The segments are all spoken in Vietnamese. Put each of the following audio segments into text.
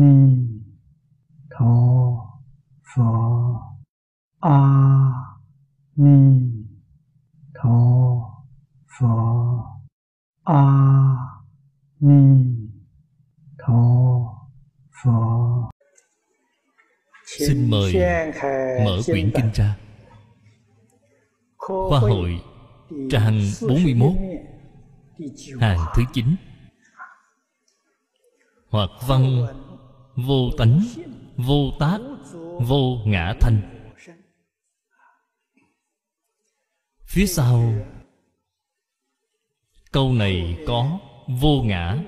ni tho phở a ni tho phở a ni tho phở Xin mời mở quyển kinh ra Khoa hội trang 41 Hàng thứ 9 Hoặc văn vô tánh, Vô tác, Vô ngã thanh. Phía sau, Câu này có vô ngã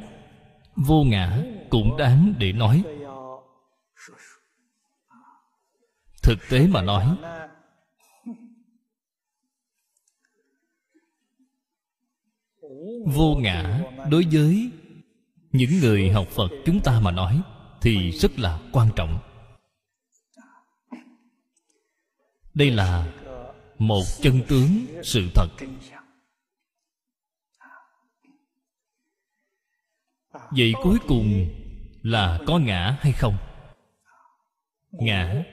Vô ngã cũng đáng để nói. Thực tế mà nói, Vô ngã đối với những người học Phật chúng ta mà nói thì rất là quan trọng Đây là một chân tướng sự thật Vậy cuối cùng là có ngã hay không? Ngã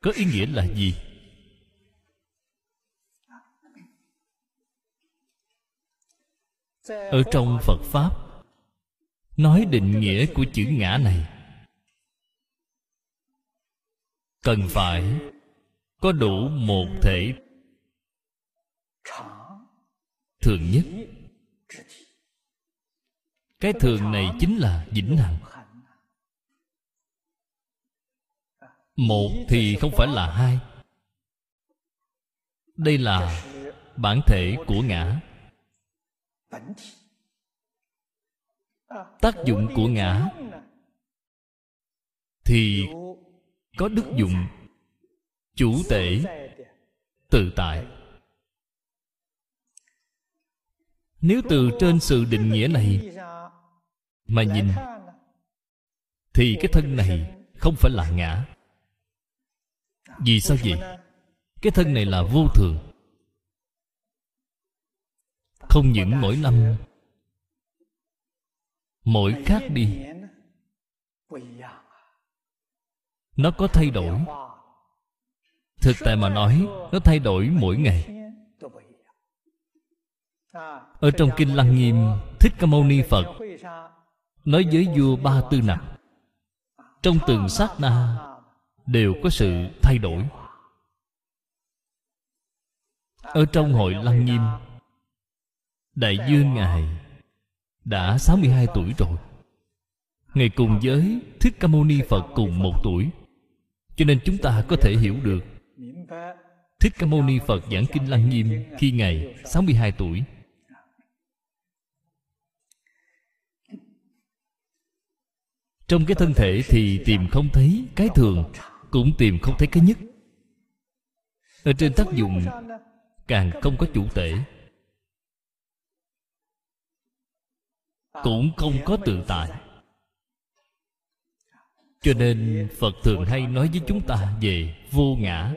Có ý nghĩa là gì? Ở trong Phật Pháp Nói định nghĩa của chữ ngã này. Cần phải Có đủ một thể Thường nhất. Cái thường này chính là vĩnh hằng. Một thì không phải là hai. Đây là bản thể của ngã tác dụng của ngã. Thì có đức dụng chủ tể tự tại. Nếu từ trên sự định nghĩa này mà nhìn, thì cái thân này không phải là ngã. Vì sao vậy? Cái thân này là vô thường. Không những mỗi năm mỗi khác đi. Nó có thay đổi. Thực tại mà nói, nó thay đổi mỗi ngày. Ở trong kinh lăng nghiêm, thích ca mâu ni phật nói với vua ba tư nặc trong từng sát na đều có sự thay đổi. Ở trong hội lăng nghiêm, đại dương ngài đã 62 tuổi rồi. Ngày cùng với Thích Ca Mâu Ni Phật cùng một tuổi. Cho nên chúng ta có thể hiểu được Thích Ca Mâu Ni Phật giảng Kinh Lăng Nghiêm Khi Ngài 62 tuổi. Trong cái thân thể thì tìm không thấy cái thường, Cũng tìm không thấy cái nhất. Ở trên tác dụng, Càng không có chủ tể. Cũng không có tự tại. Cho nên phật thường hay nói với chúng ta về vô ngã.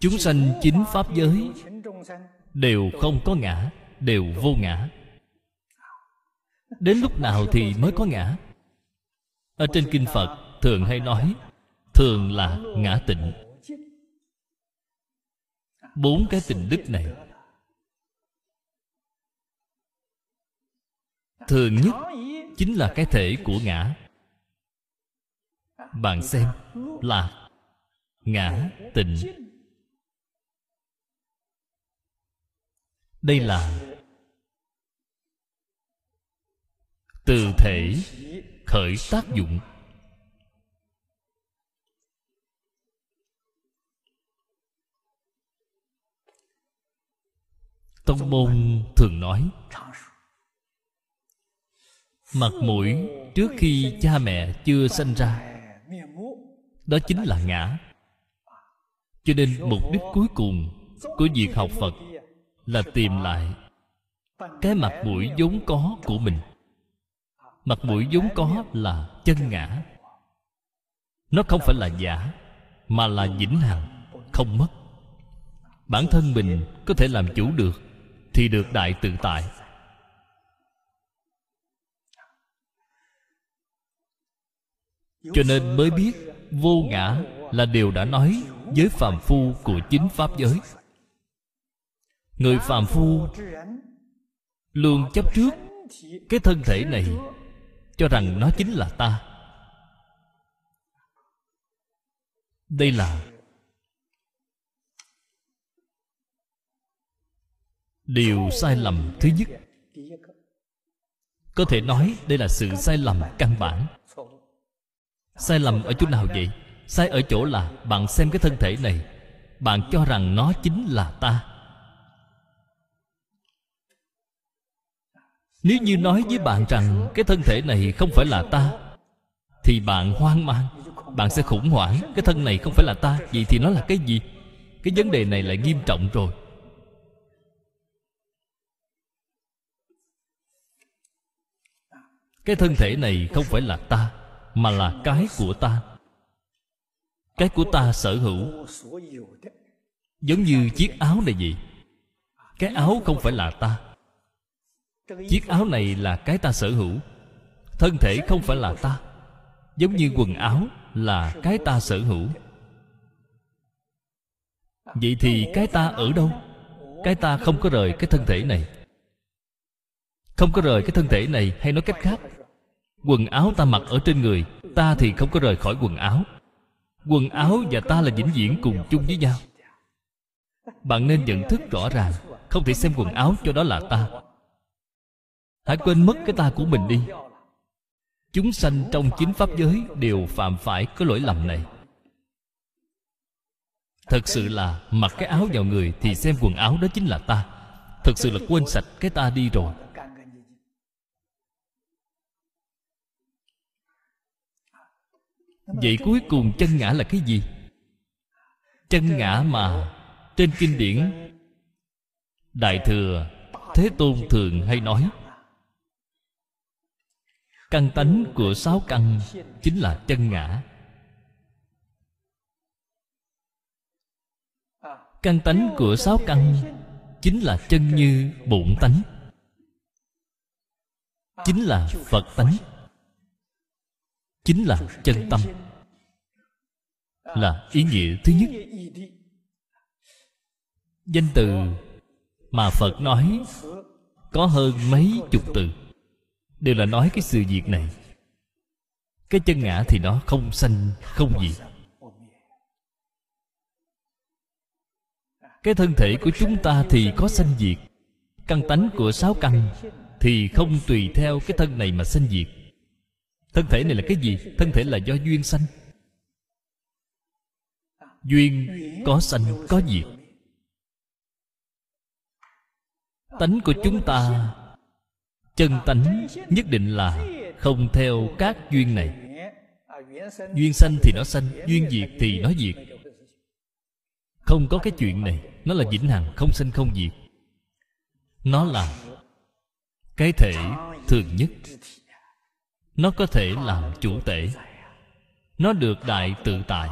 Chúng sanh chính pháp giới đều không có ngã, đều vô ngã. Đến lúc nào thì mới có ngã? Ở trên kinh phật thường hay nói, thường là ngã tịnh bốn cái tình đức này. Thường nhất chính là cái thể của ngã. Bạn xem, là ngã tịnh. Đây là từ thể khởi tác dụng. Tông môn thường nói, mặt mũi trước khi cha mẹ chưa sinh ra, đó chính là ngã. Cho nên mục đích cuối cùng của việc học phật là tìm lại cái mặt mũi vốn có của mình. Mặt mũi vốn có là chân ngã. Nó không phải là giả, mà là vĩnh hằng, không mất. Bản thân mình có thể làm chủ được thì được đại tự tại. Cho nên mới biết vô ngã là điều đã nói với phàm phu của chính pháp giới. Người phàm phu luôn chấp trước cái thân thể này, cho rằng nó chính là ta. Đây là điều sai lầm thứ nhất. Có thể nói đây là sự sai lầm căn bản. Sai lầm ở chỗ nào vậy? Sai ở chỗ là bạn xem cái thân thể này. Bạn cho rằng nó chính là ta. Nếu như nói với bạn rằng cái thân thể này không phải là ta, thì bạn hoang mang. Bạn sẽ khủng hoảng. Cái thân này không phải là ta, vậy thì nó là cái gì? Cái vấn đề này lại nghiêm trọng rồi. Cái thân thể này không phải là ta, mà là cái của ta. Cái của ta sở hữu. Giống như chiếc áo này vậy. Cái áo không phải là ta. Chiếc áo này là cái ta sở hữu. Thân thể không phải là ta. Giống như quần áo là cái ta sở hữu. Vậy thì cái ta ở đâu? Cái ta không có rời cái thân thể này. Không có rời cái thân thể này hay nói cách khác quần áo ta mặc ở trên người, ta thì không có rời khỏi quần áo. Quần áo và ta là vĩnh viễn cùng chung với nhau. Bạn nên nhận thức rõ ràng, không thể xem quần áo cho đó là ta. Hãy quên mất cái ta của mình đi. Chúng sanh trong chính pháp giới đều phạm phải cái lỗi lầm này. Thật sự là mặc cái áo vào người thì xem quần áo đó chính là ta. Thật sự là quên sạch cái ta đi rồi. Vậy cuối cùng chân ngã là cái gì? Chân ngã mà trên kinh điển đại thừa thế tôn thường hay nói căn tánh của sáu căn chính là chân ngã. Căn tánh của sáu căn chính là chân như bổn tánh chính là phật tánh chính là chân tâm, là ý nghĩa thứ nhất. Danh từ mà phật nói có hơn mấy chục từ đều là nói cái sự việc này. Cái chân ngã thì nó không sanh, không diệt. Cái thân thể của chúng ta thì có sanh diệt, căn tánh của sáu căn thì không tùy theo cái thân này mà sanh diệt thân thể này là cái gì? Thân thể là do duyên sanh. Duyên có sanh, có diệt. Tánh của chúng ta, chân tánh nhất định là không theo các duyên này. Duyên sanh thì nó sanh, duyên diệt thì nó diệt. Không có cái chuyện này, nó là vĩnh hằng, không sanh, không diệt. Nó là cái thể thường nhất nó có thể làm chủ tể. Nó được đại tự tại.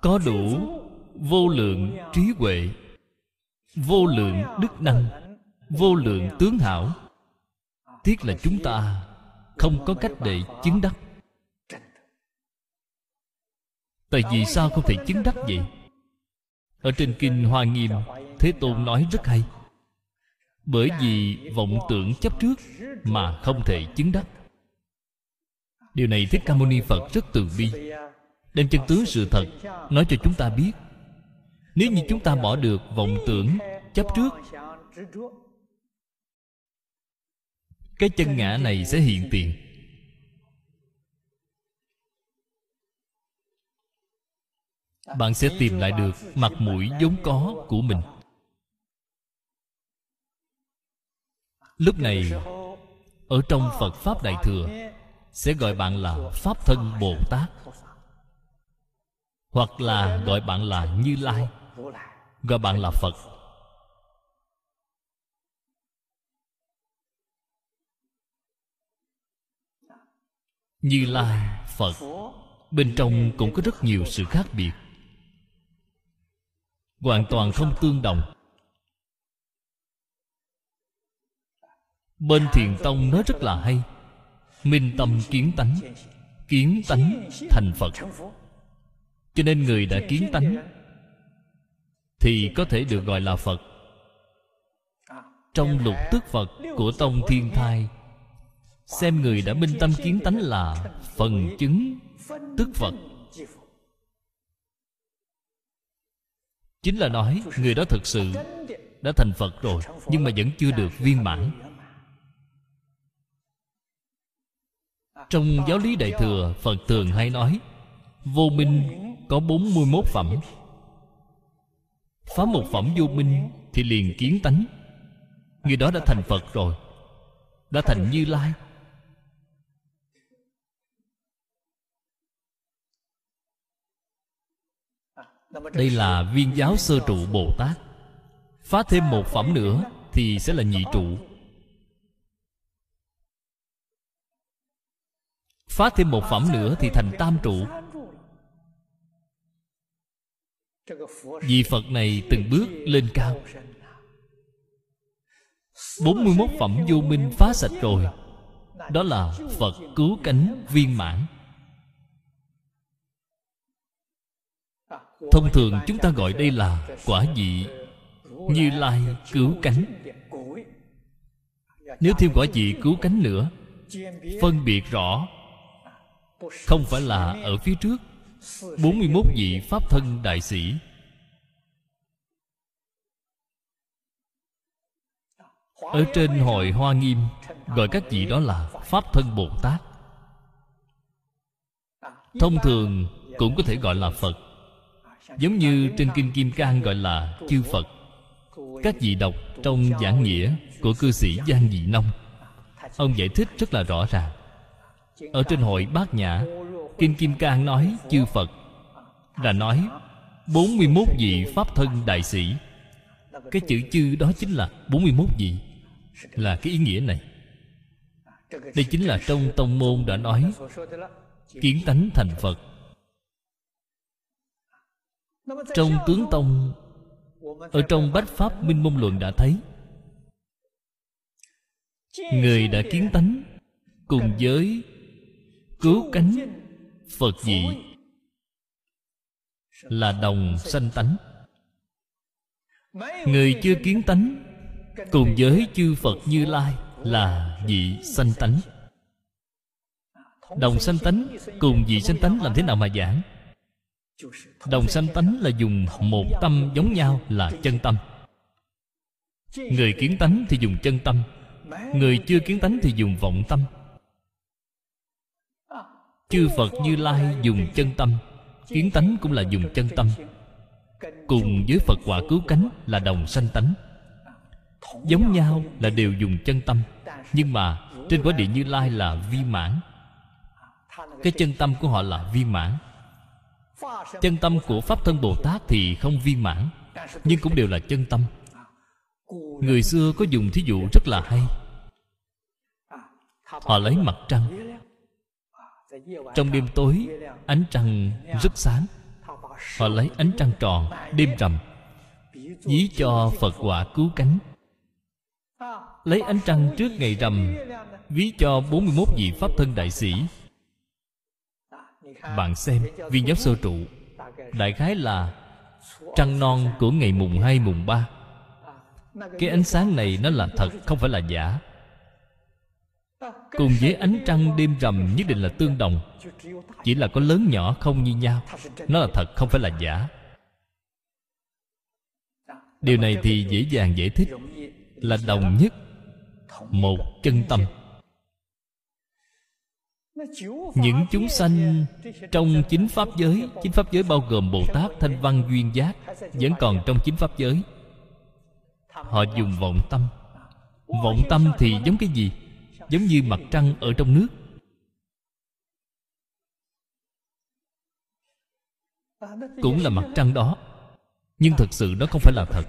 Có đủ vô lượng trí huệ, vô lượng đức năng, vô lượng tướng hảo. Tiếc là chúng ta không có cách để chứng đắc. Tại vì sao không thể chứng đắc vậy? Ở trên kinh hoa nghiêm, thế tôn nói rất hay. Bởi vì vọng tưởng chấp trước mà không thể chứng đắc. Điều này thích ca mâu ni phật rất từ bi, đem chân tướng sự thật nói cho chúng ta biết. Nếu như chúng ta bỏ được vọng tưởng chấp trước, cái chân ngã này sẽ hiện tiền. Bạn sẽ tìm lại được mặt mũi vốn có của mình. Lúc này, ở trong phật pháp đại thừa, sẽ gọi bạn là pháp thân bồ tát, hoặc là gọi bạn là như lai, gọi bạn là phật. Như lai, phật, bên trong cũng có rất nhiều sự khác biệt hoàn toàn không tương đồng. Bên thiền tông nói rất là hay. Minh tâm kiến tánh kiến tánh thành phật. Cho nên người đã kiến tánh thì có thể được gọi là phật. Trong lục tức phật của tông thiên thai, xem người đã minh tâm kiến tánh là phần chứng tức phật. Chính là nói, người đó thực sự đã thành phật rồi, nhưng mà vẫn chưa được viên mãn. Trong giáo lý đại thừa, phật thường hay nói, vô minh có 41 phẩm. Phá một phẩm vô minh thì liền kiến tánh. Người đó đã thành phật rồi, đã thành như lai. Đây là viên giáo sơ trụ bồ tát phá thêm một phẩm nữa thì sẽ là nhị trụ. Phá thêm một phẩm nữa thì thành tam trụ. Vì phật này từng bước lên cao. 41 phẩm vô minh phá sạch rồi. Đó là Phật cứu cánh viên mãn. Thông thường chúng ta gọi đây là quả vị Như Lai cứu cánh. Nếu thêm quả vị cứu cánh nữa, Phân biệt rõ. Không phải là ở phía trước 41 vị Pháp thân đại sĩ. Ở trên hội Hoa Nghiêm, Gọi các vị đó là Pháp thân Bồ Tát. Thông thường cũng có thể gọi là Phật. Giống như trên Kinh Kim Cang gọi là chư Phật. Các vị đọc trong giảng nghĩa của cư sĩ Giang Dị Nông, Ông giải thích rất là rõ ràng. Ở trên hội Bát Nhã, Kinh Kim Cang nói chư Phật Là nói 41 vị Pháp thân đại sĩ. Cái chữ chư đó chính là 41 vị, Là cái ý nghĩa này. Đây chính là trong tông môn đã nói Kiến tánh thành Phật trong tướng tông ở trong bách pháp minh mông luận đã thấy người đã kiến tánh cùng với cứu cánh phật dị là đồng sanh tánh. Người chưa kiến tánh cùng với chư phật như lai là dị sanh tánh. đồng sanh tánh cùng dị sanh tánh làm thế nào mà giảng đồng sanh tánh là dùng một tâm giống nhau là chân tâm. Người kiến tánh thì dùng chân tâm. Người chưa kiến tánh thì dùng vọng tâm. Chư phật như lai dùng chân tâm. Kiến tánh cũng là dùng chân tâm. Cùng với phật quả cứu cánh là đồng sanh tánh. Giống nhau là đều dùng chân tâm. Nhưng mà trên quả địa như lai là vi mãn. Cái chân tâm của họ là vi mãn chân tâm của pháp thân bồ tát thì không viên mãn, nhưng cũng đều là chân tâm. Người xưa có dùng thí dụ rất là hay. Họ lấy mặt trăng. Trong đêm tối, ánh trăng rất sáng. Họ lấy ánh trăng tròn, đêm rằm ví cho phật quả cứu cánh. Lấy ánh trăng trước ngày rằm, ví cho 41 vị pháp thân đại sĩ bạn xem viên giáo sơ trụ. Đại khái là trăng non của ngày mùng hai, mùng ba. Cái ánh sáng này nó là thật, không phải là giả. Cùng với ánh trăng đêm rằm nhất định là tương đồng. Chỉ là có lớn nhỏ không như nhau. Nó là thật, không phải là giả. Điều này thì dễ dàng giải thích là đồng nhất, một chân tâm những chúng sanh trong chính pháp giới, chính pháp giới bao gồm bồ tát, thanh văn, duyên giác, vẫn còn trong chính pháp giới. Họ dùng vọng tâm. Vọng tâm thì giống cái gì? Giống như mặt trăng ở trong nước. Cũng là mặt trăng đó, nhưng thực sự nó không phải là thật.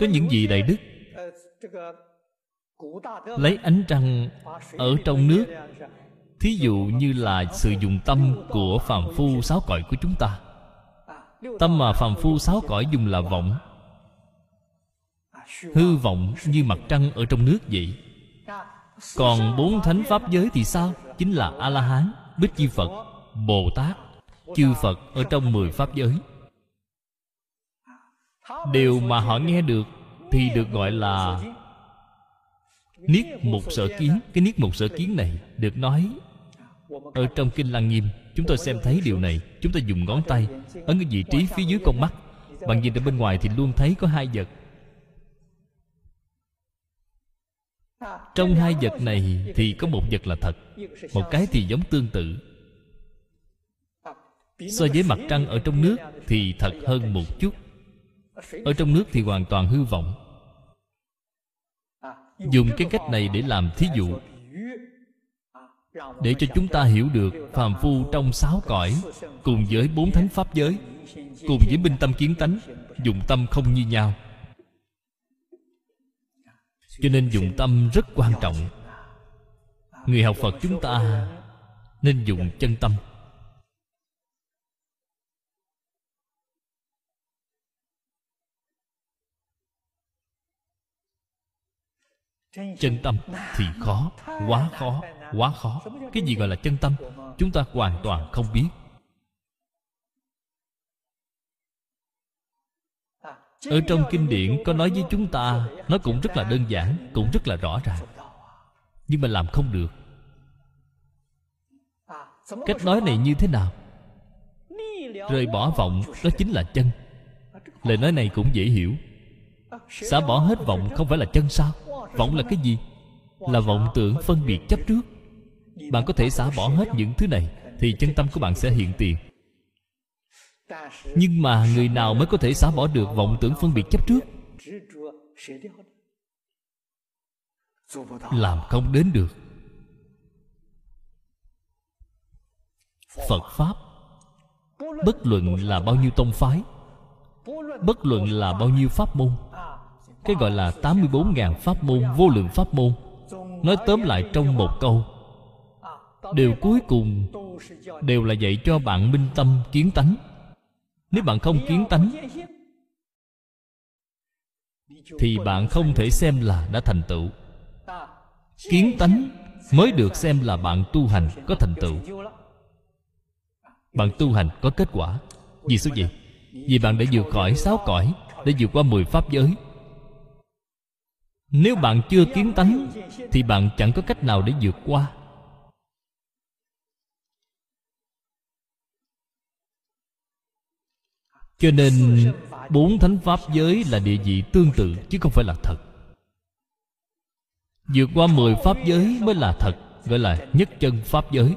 Có những gì đại đức lấy ánh trăng ở trong nước. thí dụ như là sự dùng tâm của phàm phu sáu cõi của chúng ta. Tâm mà phàm phu sáu cõi dùng là vọng. Hư vọng. như mặt trăng ở trong nước vậy. Còn bốn thánh pháp giới thì sao? chính là a la hán bích chi phật bồ tát chư phật ở trong mười pháp giới. Điều mà họ nghe được thì được gọi là niết một sở kiến, cái niết một sở kiến này được nói ở trong kinh lăng nghiêm, chúng tôi xem thấy điều này. Chúng ta dùng ngón tay ở cái vị trí phía dưới con mắt. Bạn nhìn ở bên ngoài thì luôn thấy có hai vật. Trong hai vật này thì có một vật là thật, một cái thì giống tương tự. So với mặt trăng ở trong nước thì thật hơn một chút. Ở trong nước thì hoàn toàn hư vọng dùng cái cách này để làm thí dụ. Để cho chúng ta hiểu được phàm phu trong sáu cõi, cùng với bốn thánh pháp giới, cùng với minh tâm kiến tánh, dùng tâm không như nhau. Cho nên dùng tâm rất quan trọng. Người học phật chúng ta nên dùng chân tâm. Chân tâm thì khó, quá khó quá khó. Cái gì gọi là chân tâm? Chúng ta hoàn toàn không biết. Ở trong kinh điển có nói với chúng ta, nó cũng rất là đơn giản, cũng rất là rõ ràng. Nhưng mà làm không được. Cách nói này như thế nào? Rời bỏ vọng, đó chính là chân. Lời nói này cũng dễ hiểu. Xả bỏ hết vọng không phải là chân sao? Vọng là cái gì? Là vọng tưởng phân biệt chấp trước. Bạn có thể xả bỏ hết những thứ này, thì chân tâm của bạn sẽ hiện tiền. Nhưng mà người nào mới có thể xả bỏ được vọng tưởng phân biệt chấp trước? Làm không đến được. Phật pháp. Bất luận là bao nhiêu tông phái, bất luận là bao nhiêu pháp môn cái gọi là 84.000 pháp môn, vô lượng pháp môn. Nói tóm lại trong một câu đều cuối cùng đều là dạy cho bạn minh tâm kiến tánh. Nếu bạn không kiến tánh, thì bạn không thể xem là đã thành tựu. Kiến tánh mới được xem là bạn tu hành có thành tựu. Bạn tu hành có kết quả. Vì sao vậy vì bạn đã vượt khỏi sáu cõi, đã vượt qua mười pháp giới nếu bạn chưa kiến tánh, thì bạn chẳng có cách nào để vượt qua. Cho nên, bốn thánh pháp giới là địa vị tương tự, chứ không phải là thật. Vượt qua mười pháp giới mới là thật, gọi là nhất chân pháp giới.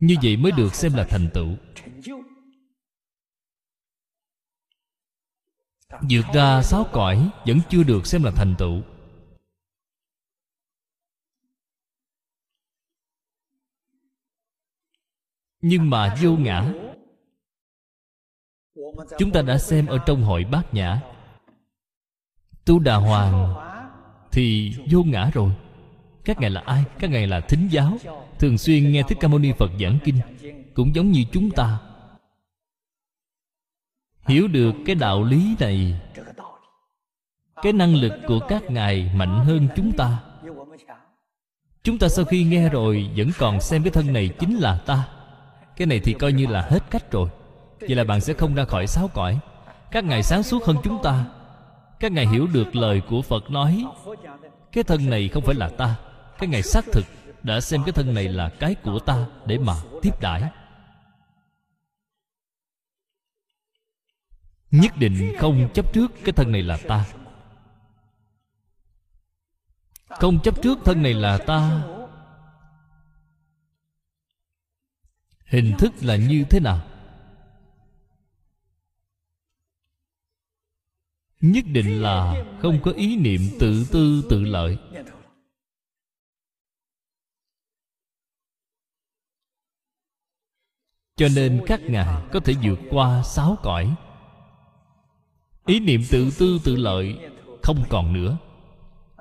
Như vậy mới được xem là thành tựu. Vượt ra sáu cõi vẫn chưa được xem là thành tựu. Nhưng mà vô ngã, chúng ta đã xem ở trong hội bát nhã. Tu đà hoàng thì vô ngã rồi. Các ngài là ai? Các ngài là thính giáo. Thường xuyên nghe thích ca mâu ni phật giảng kinh, cũng giống như chúng ta hiểu được cái đạo lý này, cái năng lực của các ngài mạnh hơn chúng ta. Chúng ta sau khi nghe rồi vẫn còn xem cái thân này chính là ta. Cái này thì coi như là hết cách rồi. Vậy là bạn sẽ không ra khỏi sáu cõi. Các ngài sáng suốt hơn chúng ta. Các ngài hiểu được lời của phật nói, cái thân này không phải là ta. Các ngài xác thực đã xem cái thân này là cái của ta để mà tiếp đãi. Nhất định không chấp trước cái thân này là ta. Không chấp trước thân này là ta. Hình thức là như thế nào? Nhất định là không có ý niệm tự tư tự lợi. Cho nên các ngài có thể vượt qua sáu cõi ý niệm tự tư tự lợi không còn nữa.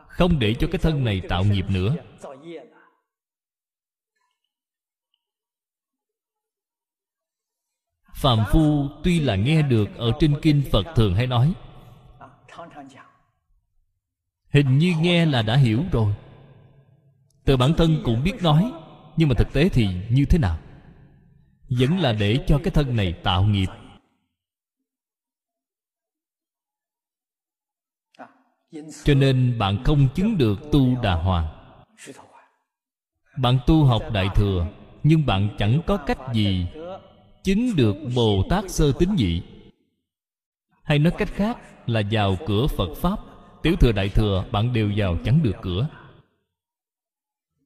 Không để cho cái thân này tạo nghiệp nữa. Phàm phu tuy là nghe được ở trên kinh phật thường hay nói, hình như nghe là đã hiểu rồi. Từ bản thân cũng biết nói, nhưng mà thực tế thì như thế nào? Vẫn là để cho cái thân này tạo nghiệp. Cho nên bạn không chứng được tu đà hoàng bạn tu học đại thừa, nhưng bạn chẳng có cách gì chứng được bồ tát sơ tín nhị hay nói cách khác là vào cửa phật pháp, tiểu thừa đại thừa bạn đều vào chẳng được cửa.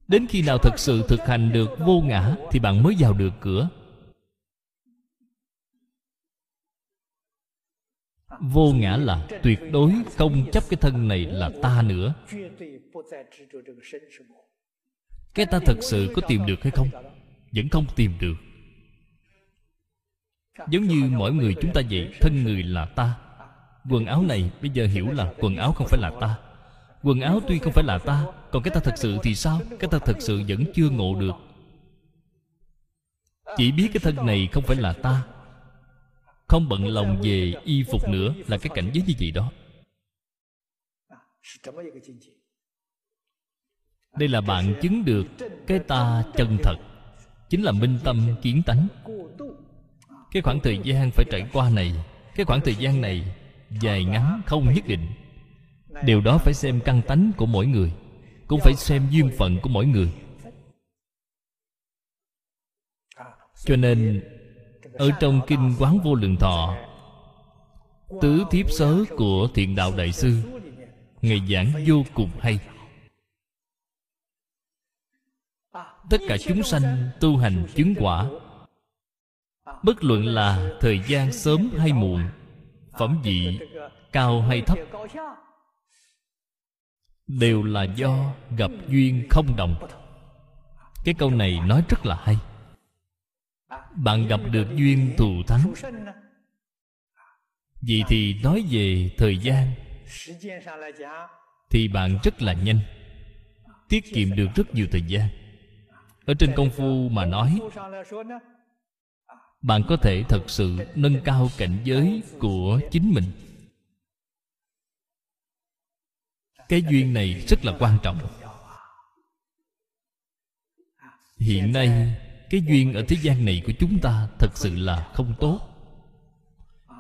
Đến khi nào thật sự thực hành được vô ngã thì bạn mới vào được cửa. Vô ngã là tuyệt đối không chấp cái thân này là ta nữa. Cái ta thật sự có tìm được hay không? Vẫn không tìm được. Giống như mỗi người chúng ta vậy, thân người là ta. Quần áo này bây giờ hiểu là quần áo không phải là ta. Quần áo tuy không phải là ta, còn cái ta thật sự thì sao? Cái ta thật sự vẫn chưa ngộ được. Chỉ biết cái thân này không phải là ta không bận lòng về y phục nữa là cái cảnh giới như vậy đó. Đây là bạn chứng được cái ta chân thật, chính là minh tâm kiến tánh. Cái khoảng thời gian phải trải qua này, cái khoảng thời gian này dài ngắn không nhất định. Điều đó phải xem căn tánh của mỗi người, cũng phải xem duyên phận của mỗi người. Cho nên ở trong kinh quán vô lượng thọ, tứ thiếp sớ của thiện đạo đại sư ngày giảng vô cùng hay. Tất cả chúng sanh tu hành chứng quả, bất luận là thời gian sớm hay muộn, phẩm vị cao hay thấp, đều là do gặp duyên không đồng. Cái câu này nói rất là hay bạn gặp được duyên thù thắng. Vậy thì nói về thời gian, thì bạn rất là nhanh, tiết kiệm được rất nhiều thời gian. Ở trên công phu mà nói, bạn có thể thật sự nâng cao cảnh giới của chính mình. Cái duyên này rất là quan trọng. Hiện nay cái duyên ở thế gian này của chúng ta thật sự là không tốt.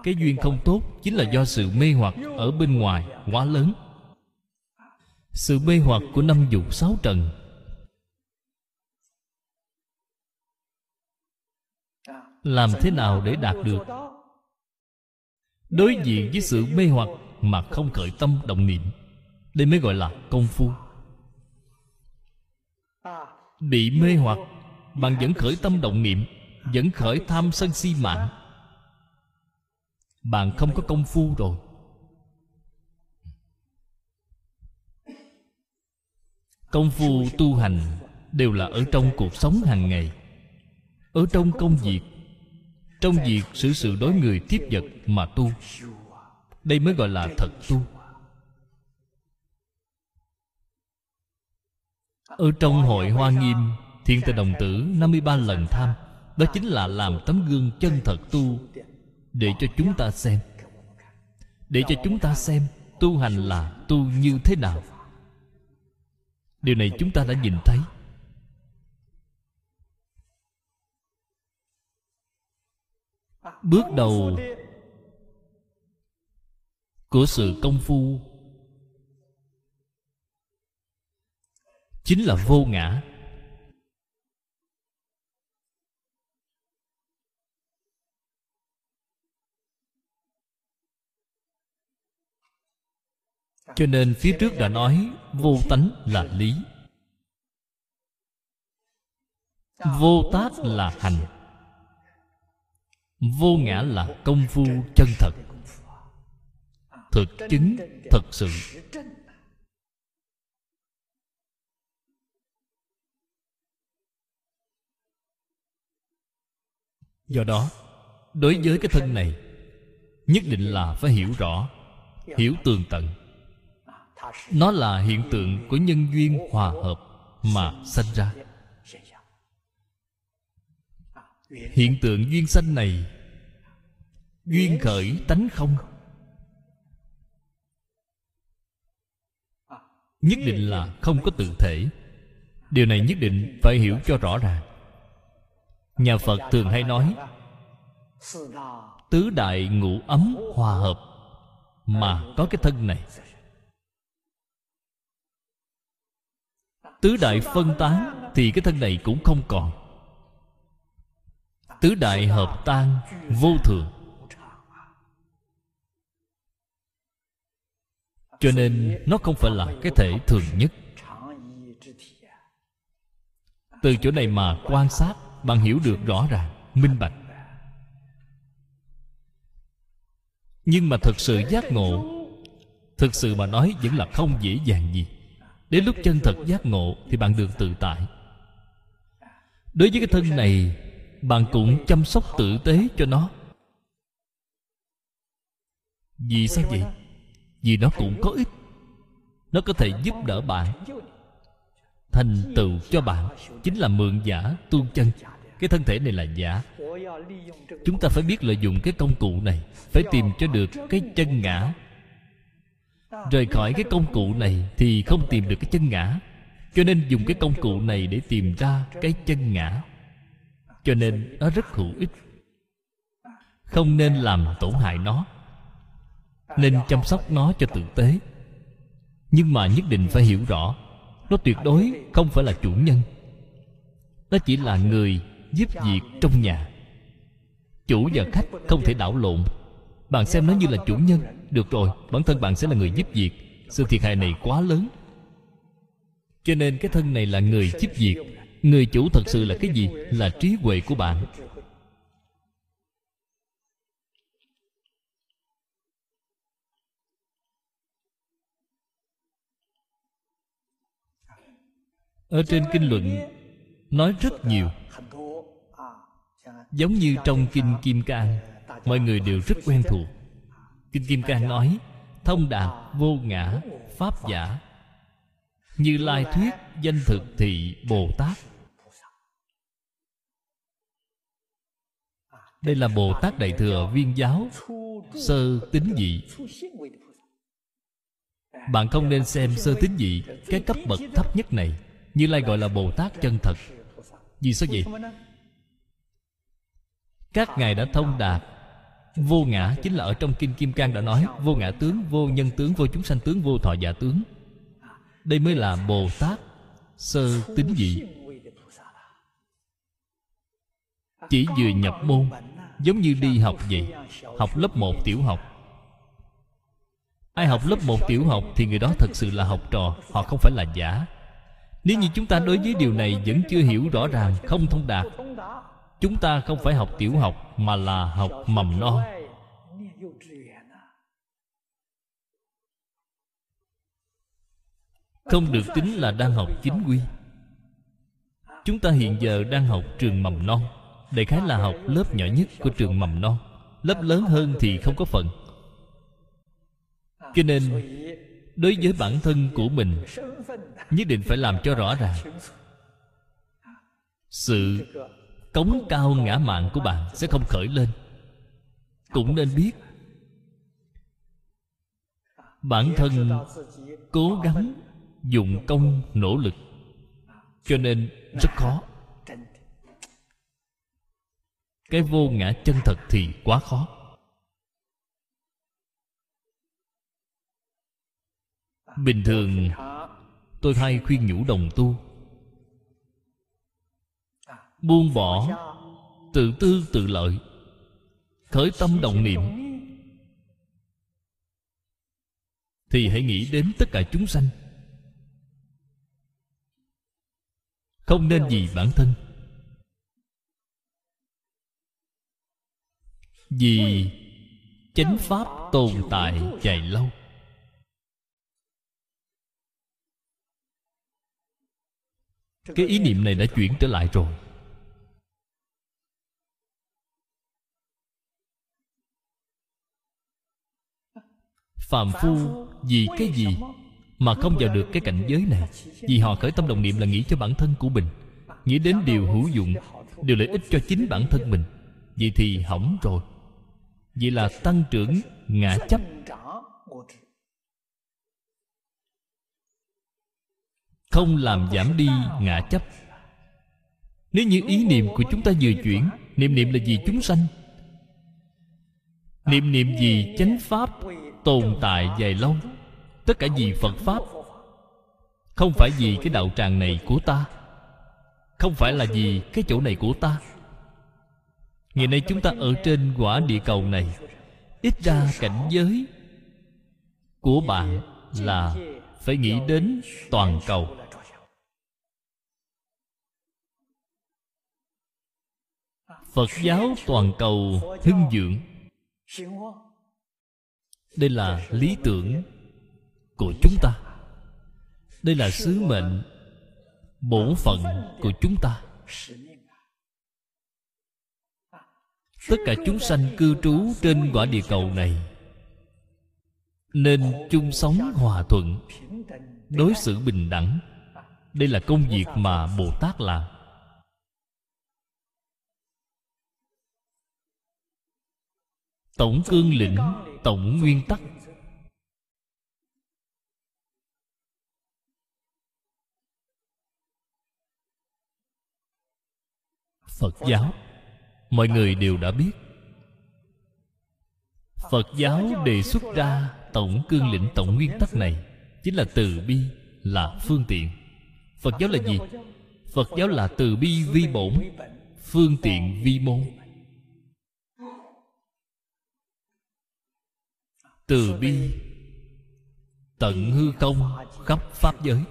Cái duyên không tốt chính là do sự mê hoặc ở bên ngoài quá lớn. Sự mê hoặc của năm dục sáu trần. Làm thế nào để đạt được? Đối diện với sự mê hoặc mà không khởi tâm động niệm. Đây mới gọi là công phu. Bị mê hoặc bạn vẫn khởi tâm động niệm, vẫn khởi tham sân si mạng. Bạn không có công phu rồi. Công phu tu hành đều là ở trong cuộc sống hàng ngày. Ở trong công việc, trong việc xử sự đối người tiếp vật mà tu. Đây mới gọi là thật tu. Ở trong hội hoa nghiêm Thiên tự đồng tử 53 lần tham, Đó chính là làm tấm gương chân thật tu Để cho chúng ta xem. Để cho chúng ta xem Tu hành là tu như thế nào. Điều này chúng ta đã nhìn thấy. Bước đầu Của sự công phu Chính là vô ngã. Cho nên phía trước đã nói, vô tánh là lý. Vô tác là hành. Vô ngã là công phu chân thật. Thực chứng thật sự. Do đó, đối với cái thân này, nhất định là phải hiểu rõ, hiểu tường tận nó là hiện tượng của nhân duyên hòa hợp mà sanh ra. Hiện tượng duyên sanh này, duyên khởi tánh không? Nhất định là không có tự thể. Điều này nhất định phải hiểu cho rõ ràng. Nhà phật thường hay nói, tứ đại ngũ ấm hòa hợp mà có cái thân này. Tứ đại phân tán thì cái thân này cũng không còn. Tứ đại hợp tan vô thường. Cho nên nó không phải là cái thể thường nhất. Từ chỗ này mà quan sát, bạn hiểu được rõ ràng, minh bạch. Nhưng mà thật sự giác ngộ, thực sự mà nói vẫn là không dễ dàng gì đến lúc chân thật giác ngộ thì bạn được tự tại. Đối với cái thân này, bạn cũng chăm sóc tử tế cho nó. Vì sao vậy? Vì nó cũng có ích. Nó có thể giúp đỡ bạn, thành tựu cho bạn. Chính là mượn giả tu chân. Cái thân thể này là giả. Chúng ta phải biết lợi dụng cái công cụ này, phải tìm cho được cái chân ngã rời khỏi cái công cụ này thì không tìm được cái chân ngã. Cho nên dùng cái công cụ này để tìm ra cái chân ngã. Cho nên nó rất hữu ích. Không nên làm tổn hại nó, nên chăm sóc nó cho tử tế. Nhưng mà nhất định phải hiểu rõ, nó tuyệt đối không phải là chủ nhân. Nó chỉ là người giúp việc trong nhà. Chủ và khách không thể đảo lộn. Bạn xem nó như là chủ nhân được rồi, bản thân bạn sẽ là người giúp việc. Sự thiệt hại này quá lớn. Cho nên cái thân này là người giúp việc. Người chủ thật sự là cái gì? Là trí huệ của bạn. Ở trên kinh luận, nói rất nhiều. Giống như trong kinh kim cang, mọi người đều rất quen thuộc kinh kim cang nói, thông đạt vô ngã, pháp giả. Như lai thuyết, danh thực thị, bồ tát. Đây là bồ tát đại thừa viên giáo, sơ tính dị. Bạn không nên xem sơ tính dị, cái cấp bậc thấp nhất này. Như lai gọi là bồ tát chân thật. Vì sao vậy? Các ngài đã thông đạt vô ngã chính là ở trong kinh kim cang đã nói, vô ngã tướng, vô nhân tướng, vô chúng sanh tướng, vô thọ giả tướng. Đây mới là bồ tát sơ tính dị. Chỉ vừa nhập môn, giống như đi học vậy, học lớp 1 tiểu học. Ai học lớp 1 tiểu học thì người đó thật sự là học trò, họ không phải là giả. Nếu như chúng ta đối với điều này vẫn chưa hiểu rõ ràng, không thông đạt chúng ta không phải học tiểu học mà là học mầm non. Không được tính là đang học chính quy. Chúng ta hiện giờ đang học trường mầm non. Đại khái là học lớp nhỏ nhất của trường mầm non. Lớp lớn hơn thì không có phần. Cho nên, đối với bản thân của mình, nhất định phải làm cho rõ ràng. Sự cống cao ngã mạng của bạn sẽ không khởi lên. Cũng nên biết, bản thân cố gắng dụng công nỗ lực, cho nên rất khó. Cái vô ngã chân thật thì quá khó. Bình thường, tôi hay khuyên nhủ đồng tu buông bỏ tự tư tự lợi. Khởi tâm động niệm. Thì hãy nghĩ đến tất cả chúng sanh. Không nên vì bản thân. Vì chánh pháp tồn tại dài lâu. Cái ý niệm này đã chuyển trở lại rồi. Phàm phu vì cái gì mà không vào được cái cảnh giới này? Vì họ khởi tâm đồng niệm là nghĩ cho bản thân của mình. Nghĩ đến điều hữu dụng, điều lợi ích cho chính bản thân mình. Vậy thì hỏng rồi. Vậy là tăng trưởng ngã chấp. Không làm giảm đi ngã chấp. Nếu như ý niệm của chúng ta vừa chuyển, niệm niệm là gì chúng sanh niệm niệm gì chánh pháp tồn tại dài lâu, tất cả vì phật pháp. Không phải vì cái đạo tràng này của ta, không phải là vì cái chỗ này của ta. Ngày nay chúng ta ở trên quả địa cầu này, ít ra cảnh giới của bạn là phải nghĩ đến toàn cầu. Phật giáo toàn cầu hưng dưỡng đây là lý tưởng của chúng ta. Đây là sứ mệnh bổn phận của chúng ta. Tất cả chúng sanh cư trú trên quả địa cầu này nên chung sống hòa thuận, đối xử bình đẳng. Đây là công việc mà bồ tát làm. Tổng cương lĩnh, tổng nguyên tắc. Phật giáo, mọi người đều đã biết. Phật giáo đề xuất ra tổng cương lĩnh, tổng nguyên tắc này chính là từ bi, là phương tiện. Phật giáo là gì? Phật giáo là từ bi vi bổn, phương tiện vi môn từ bi tận hư không khắp pháp giới.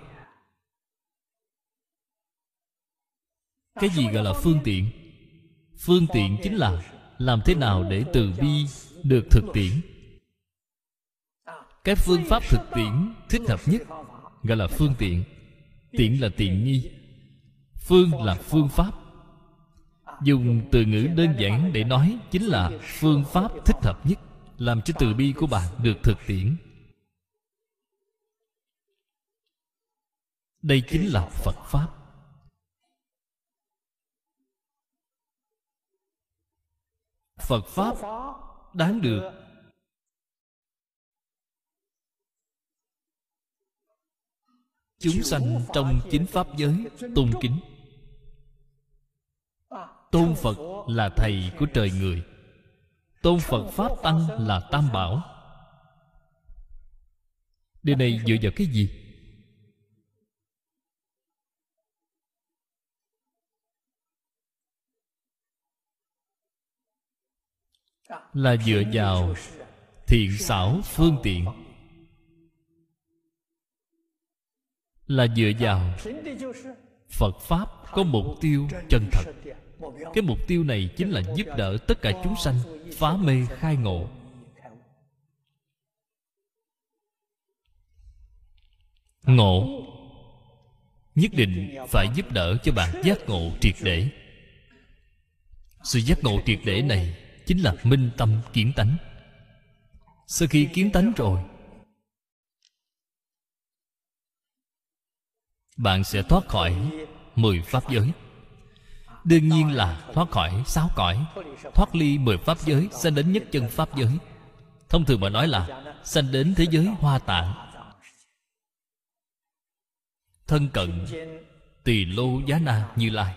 cái gì gọi là phương tiện? Phương tiện chính là làm thế nào để từ bi được thực tiễn? Cái phương pháp thực tiễn thích hợp nhất gọi là phương tiện. Tiện là tiện nghi. phương là phương pháp. Dùng từ ngữ đơn giản để nói chính là phương pháp thích hợp nhất làm cho từ bi của bạn được thực tiễn. Đây chính là phật pháp. Phật pháp đáng được. Chúng sanh trong chính pháp giới tôn kính. Tôn phật là thầy của trời người tôn phật pháp tăng là tam bảo. Điều này dựa vào cái gì? Là dựa vào thiện xảo phương tiện. Là dựa vào phật pháp có mục tiêu chân thật cái mục tiêu này chính là giúp đỡ tất cả chúng sanh phá mê khai ngộ. Ngộ nhất định phải giúp đỡ cho bạn giác ngộ triệt để. Sự giác ngộ triệt để này chính là minh tâm kiến tánh. Sau khi kiến tánh rồi, bạn sẽ thoát khỏi mười pháp giới đương nhiên là thoát khỏi sáu cõi. Thoát ly mười pháp giới, sanh đến nhất chân pháp giới. Thông thường mà nói là sanh đến thế giới hoa tạng. Thân cận tỳ lô giá na như lai.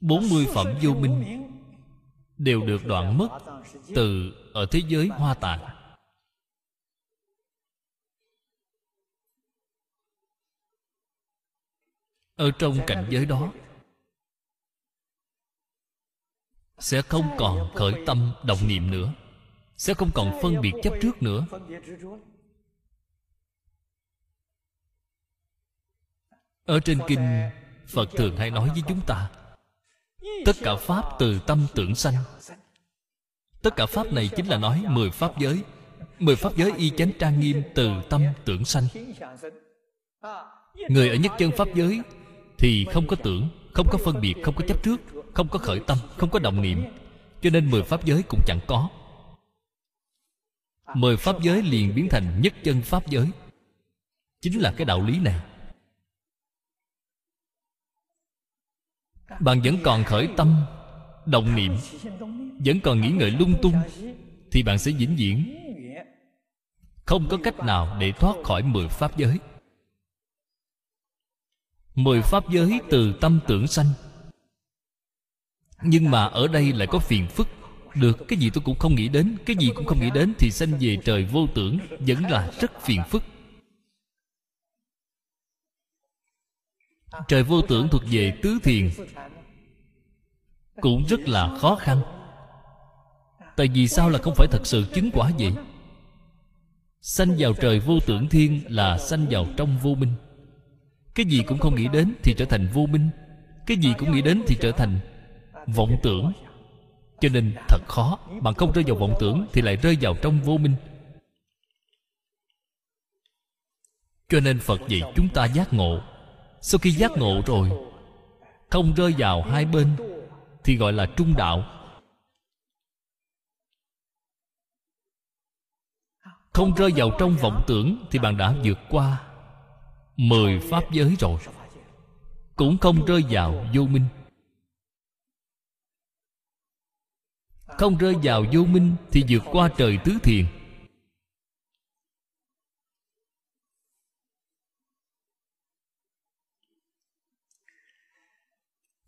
Bốn mươi phẩm vô minh đều được đoạn mất từ ở thế giới hoa tạng. Ở trong cảnh giới đó, sẽ không còn khởi tâm động niệm nữa, sẽ không còn phân biệt chấp trước nữa. Ở trên kinh phật thường hay nói với chúng ta, tất cả pháp từ tâm tưởng sanh. Tất cả pháp này chính là nói mười pháp giới, mười pháp giới y chánh trang nghiêm từ tâm tưởng sanh. Người ở nhất chân pháp giới thì không có tưởng, không có phân biệt, không có chấp trước, không có khởi tâm, không có động niệm. Cho nên mười pháp giới cũng chẳng có. Mười pháp giới liền biến thành nhất chân pháp giới. Chính là cái đạo lý này. Bạn vẫn còn khởi tâm, động niệm, vẫn còn nghĩ ngợi lung tung, thì bạn sẽ vĩnh viễn. Không có cách nào để thoát khỏi mười pháp giới mười pháp giới từ tâm tưởng sanh. Nhưng mà ở đây lại có phiền phức. Được, cái gì tôi cũng không nghĩ đến, cái gì cũng không nghĩ đến thì sanh về trời vô tưởng vẫn là rất phiền phức. Trời vô tưởng thuộc về tứ thiền, cũng rất là khó khăn. Tại vì sao là không phải thật sự chứng quả vậy? Sanh vào trời vô tưởng thiên là sanh vào trong vô minh cái gì cũng không nghĩ đến thì trở thành vô minh. Cái gì cũng nghĩ đến thì trở thành vọng tưởng. Cho nên thật khó, bạn không rơi vào vọng tưởng thì lại rơi vào trong vô minh. Cho nên phật dạy chúng ta giác ngộ. Sau khi giác ngộ rồi, không rơi vào hai bên thì gọi là trung đạo. Không rơi vào trong vọng tưởng thì bạn đã vượt qua mười pháp giới rồi. Cũng không rơi vào vô minh. Không rơi vào vô minh thì vượt qua trời tứ thiền.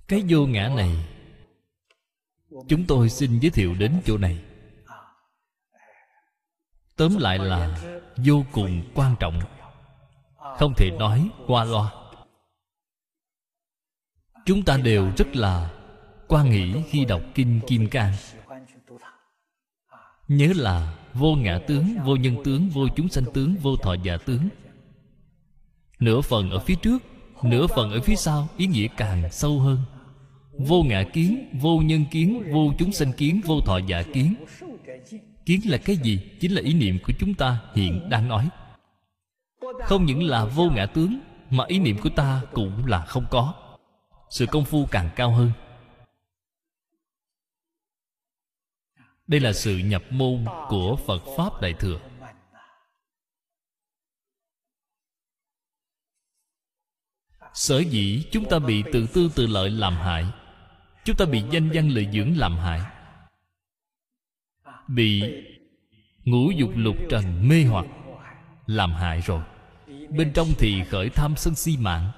Cái vô ngã này, chúng tôi xin giới thiệu đến chỗ này. Tóm lại là vô cùng quan trọng không thể nói qua loa. Chúng ta đều rất là quan nghĩ khi đọc kinh kim cang. Nhớ là vô ngã tướng, vô nhân tướng, vô chúng sanh tướng, vô thọ giả tướng. Nửa phần ở phía trước, nửa phần ở phía sau, ý nghĩa càng sâu hơn. Vô ngã kiến, vô nhân kiến, vô chúng sanh kiến, vô thọ giả kiến. Kiến là cái gì? Chính là ý niệm của chúng ta hiện đang nói không những là vô ngã tướng, mà ý niệm của ta cũng là không có. Sự công phu càng cao hơn. Đây là sự nhập môn của phật pháp đại thừa. Sở dĩ chúng ta bị tự tư tự lợi làm hại, chúng ta bị danh văn lợi dưỡng làm hại, bị ngũ dục lục trần mê hoặc làm hại rồi. Bên trong thì khởi tham sân si mạng.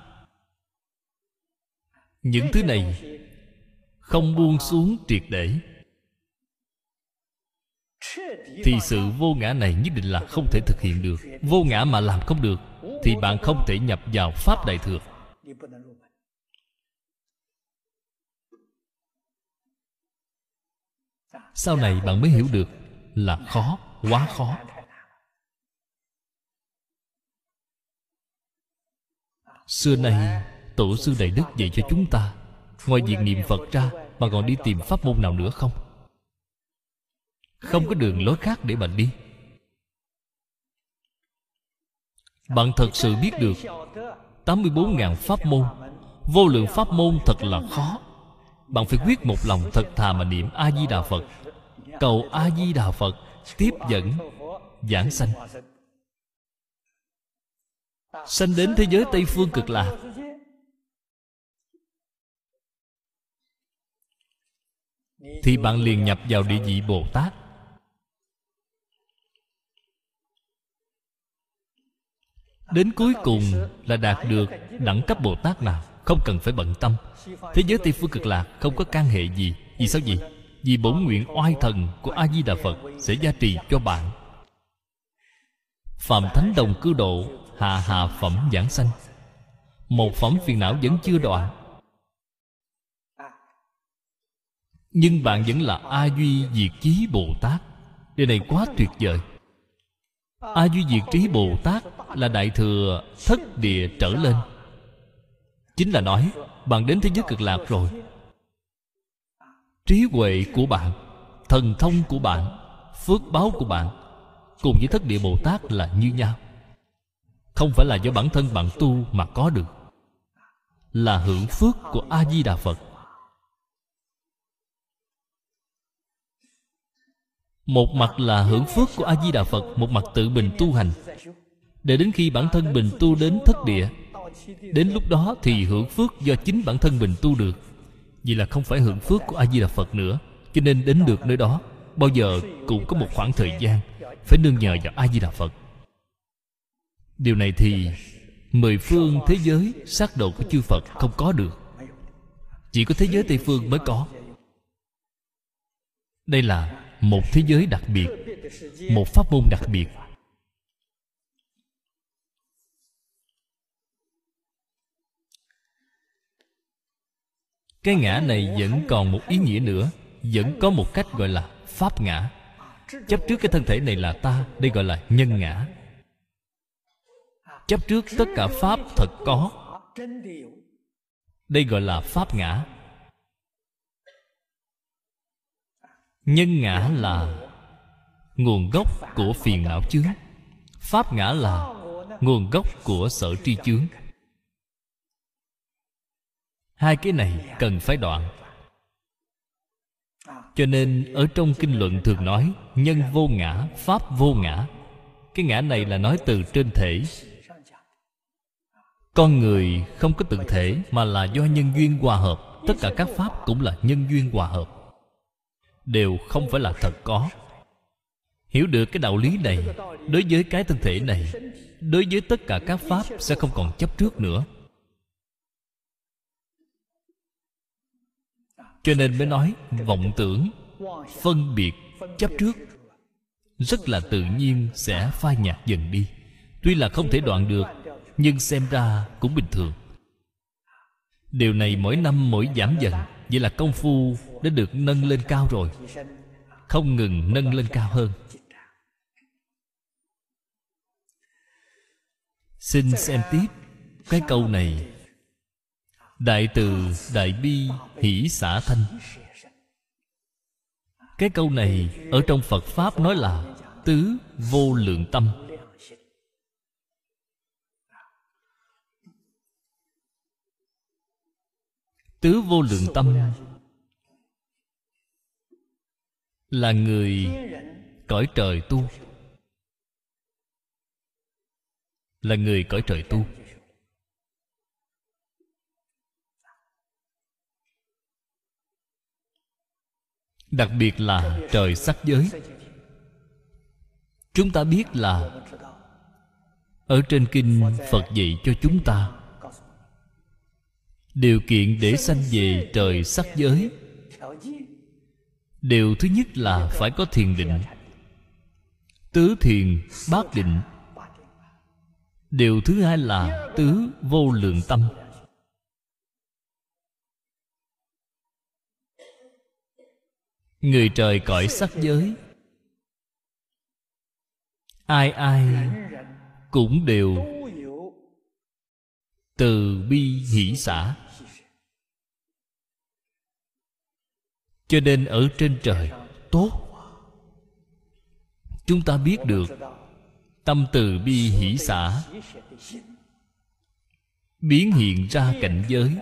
Những thứ này không buông xuống triệt để. Thì sự vô ngã này nhất định là không thể thực hiện được. Vô ngã mà làm không được, thì bạn không thể nhập vào pháp đại thừa. Sau này bạn mới hiểu được là khó, quá khó. Xưa nay, tổ sư đại đức dạy cho chúng ta, ngoài việc niệm phật ra mà còn đi tìm pháp môn nào nữa không? Không có đường lối khác để bạn đi. Bạn thật sự biết được 84.000 pháp môn, Vô lượng pháp môn thật là khó. Bạn phải quyết một lòng thật thà mà niệm A-di-đà Phật. Cầu A-di-đà Phật Tiếp dẫn Giảng sanh. Sanh đến thế giới Tây Phương cực lạc. Thì bạn liền nhập vào địa vị Bồ Tát. Đến cuối cùng là đạt được đẳng cấp Bồ Tát nào? Không cần phải bận tâm. Thế giới Tây Phương cực lạc không có can hệ gì. Vì sao gì? Vì bổn nguyện oai thần của A-di-đà Phật Sẽ gia trì cho bạn. Phạm Thánh Đồng cư độ Hạ hạ phẩm giảng sanh. Một phẩm phiền não vẫn chưa đoạn. Nhưng bạn vẫn là A Duy Diệt Chí Bồ Tát. Điều này quá tuyệt vời. A Duy Diệt Trí Bồ Tát Là Đại Thừa Thất Địa trở lên. Chính là nói, Bạn đến thế giới cực lạc rồi. Trí huệ của bạn, Thần thông của bạn, Phước báo của bạn Cùng với thất địa Bồ Tát là như nhau. Không phải là do bản thân bạn tu mà có được. Là hưởng phước của A-di-đà Phật. Một mặt là hưởng phước của a di đà phật, một mặt tự mình tu hành. Để đến khi bản thân mình tu đến thất địa, đến lúc đó thì hưởng phước do chính bản thân mình tu được. Vì là không phải hưởng phước của a di đà phật nữa, cho nên đến được nơi đó, bao giờ cũng có một khoảng thời gian phải nương nhờ vào a di đà phật điều này thì mười phương thế giới sát độ của chư phật không có được. Chỉ có thế giới tây phương mới có. Đây là một thế giới đặc biệt, một pháp môn đặc biệt. Cái ngã này vẫn còn một ý nghĩa nữa, vẫn có một cách gọi là pháp ngã. Chấp trước cái thân thể này là ta, đây gọi là nhân ngã chấp trước tất cả pháp thật có. Đây gọi là pháp ngã. Nhân ngã là nguồn gốc của phiền não chướng. Pháp ngã là nguồn gốc của sở tri chướng. Hai cái này cần phải đoạn. Cho nên ở trong kinh luận thường nói, nhân vô ngã, pháp vô ngã. Cái ngã này là nói từ trên thể con người không có tự thể mà là do nhân duyên hòa hợp. Tất cả các pháp cũng là nhân duyên hòa hợp. Đều không phải là thật có. Hiểu được cái đạo lý này, đối với cái thân thể này, đối với tất cả các pháp sẽ không còn chấp trước nữa. Cho nên mới nói, vọng tưởng, phân biệt, chấp trước, rất là tự nhiên sẽ phai nhạt dần đi. Tuy là không thể đoạn được nhưng xem ra cũng bình thường. Điều này mỗi năm mỗi giảm dần, vậy là công phu đã được nâng lên cao rồi. Không ngừng nâng lên cao hơn. Xin xem tiếp cái câu này. Đại từ đại bi hỷ xả thanh. Cái câu này ở trong phật pháp nói là tứ vô lượng tâm. Tứ vô lượng tâm. Là người cõi trời tu. Là người cõi trời tu. Đặc biệt là trời sắc giới. Chúng ta biết là ở trên kinh phật dạy cho chúng ta điều kiện để sanh về trời sắc giới. Điều thứ nhất là phải có thiền định. Tứ thiền, bát định. Điều thứ hai là tứ vô lượng tâm. Người trời cõi sắc giới. Ai ai cũng đều từ bi hỷ xã. Cho nên ở trên trời, tốt. Chúng ta biết được tâm từ bi hỷ xã biến hiện ra cảnh giới.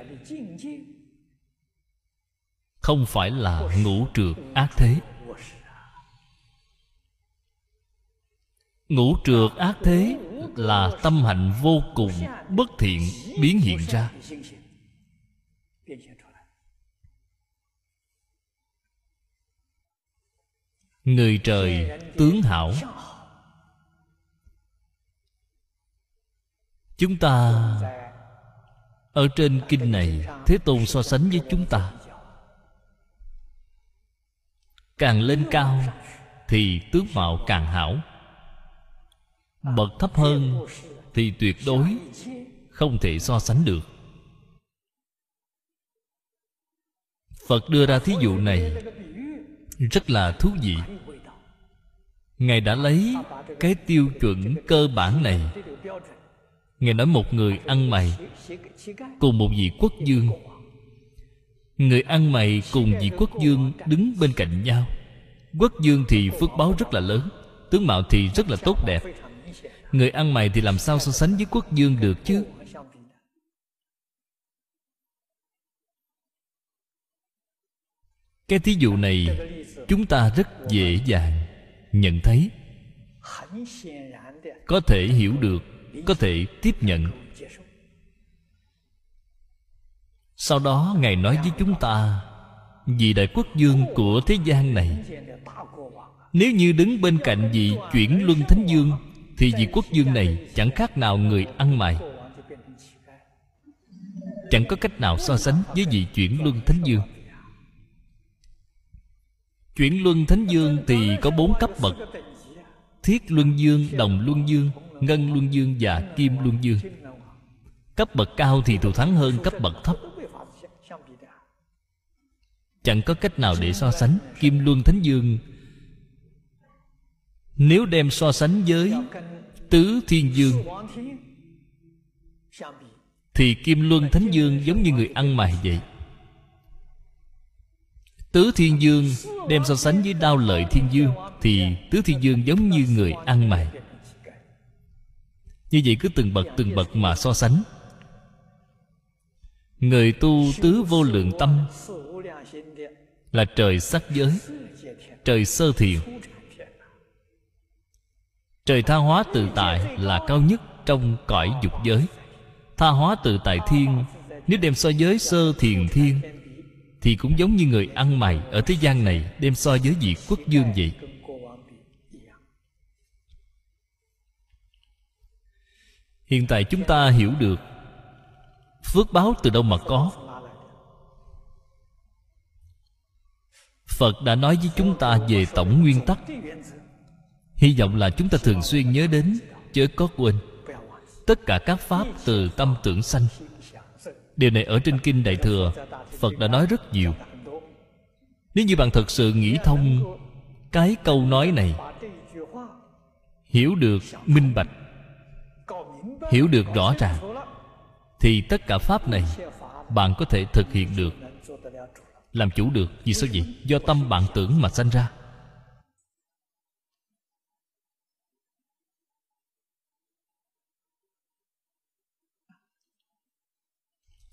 Không phải là ngũ trượt ác thế. Ngũ trượt ác thế là tâm hạnh vô cùng, bất thiện biến hiện ra. Người trời tướng hảo. Chúng ta ở trên kinh này, thế tôn so sánh với chúng ta. Càng lên cao thì tướng mạo càng hảo bậc thấp hơn thì tuyệt đối không thể so sánh được. Phật đưa ra thí dụ này rất là thú vị. Ngài đã lấy cái tiêu chuẩn cơ bản này. Ngài nói một người ăn mày cùng một vị quốc dương. Người ăn mày cùng vị quốc dương đứng bên cạnh nhau. Quốc dương thì phước báo rất là lớn, tướng mạo thì rất là tốt đẹp người ăn mày thì làm sao so sánh với quốc dương được chứ? Cái thí dụ này chúng ta rất dễ dàng nhận thấy. Có thể hiểu được, có thể tiếp nhận. Sau đó ngài nói với chúng ta, vì đại quốc dương của thế gian này, nếu như đứng bên cạnh vị chuyển luân thánh dương thì vị quốc dương này chẳng khác nào người ăn mày. Chẳng có cách nào so sánh với vị chuyển luân thánh dương. Chuyển luân thánh dương thì có bốn cấp bậc. Thiết luân dương, đồng luân dương, ngân luân dương và kim luân dương. Cấp bậc cao thì thù thắng hơn cấp bậc thấp. Chẳng có cách nào để so sánh kim luân thánh dương nếu đem so sánh với tứ thiên dương thì kim luân thánh dương giống như người ăn mày vậy. Tứ thiên dương đem so sánh với đao lợi thiên dương thì tứ thiên dương giống như người ăn mày. Như vậy cứ từng bậc từng bậc mà so sánh. Người tu tứ vô lượng tâm là trời sắc giới, trời sơ thiền trời tha hóa tự tại là cao nhất trong cõi dục giới. Tha hóa tự tại thiên, nếu đem so với sơ thiền thiên, thì cũng giống như người ăn mày ở thế gian này đem so với vị quốc dương vậy. Hiện tại chúng ta hiểu được, phước báo từ đâu mà có. Phật đã nói với chúng ta về tổng nguyên tắc hy vọng là chúng ta thường xuyên nhớ đến chớ có quên tất cả các pháp từ tâm tưởng sanh. Điều này ở trên kinh đại thừa, phật đã nói rất nhiều. Nếu như bạn thật sự nghĩ thông cái câu nói này, hiểu được, minh bạch, hiểu được rõ ràng, thì tất cả pháp này bạn có thể thực hiện được, làm chủ được. Vì sao vậy? Do tâm bạn tưởng mà sanh ra.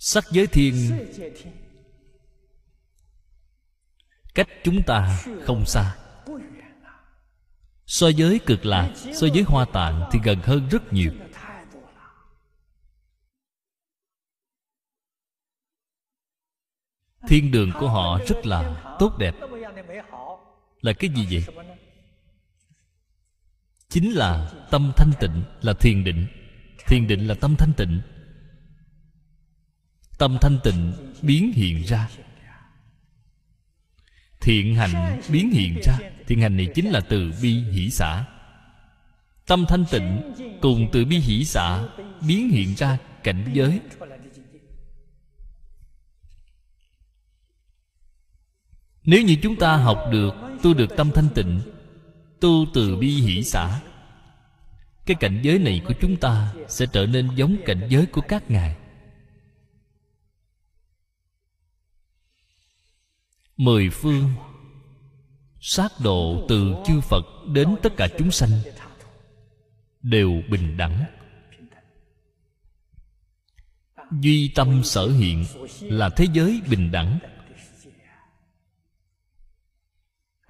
Sắc giới thiên. Cách chúng ta không xa. So với cực lạc, so với hoa tạng thì gần hơn rất nhiều. Thiên đường của họ rất là tốt đẹp. Là cái gì vậy? Chính là tâm thanh tịnh là thiền định. Thiền định là tâm thanh tịnh tâm thanh tịnh biến hiện ra. Thiện hành biến hiện ra. Thiện hành này chính là từ bi hỷ xã tâm thanh tịnh cùng từ bi hỷ xã biến hiện ra cảnh giới. Nếu như chúng ta học được tu được tâm thanh tịnh, tu từ bi hỷ xã cái cảnh giới này của chúng ta sẽ trở nên giống cảnh giới của các ngài. Mười phương. Sát độ từ chư phật đến tất cả chúng sanh đều bình đẳng. Duy tâm sở hiện là thế giới bình đẳng.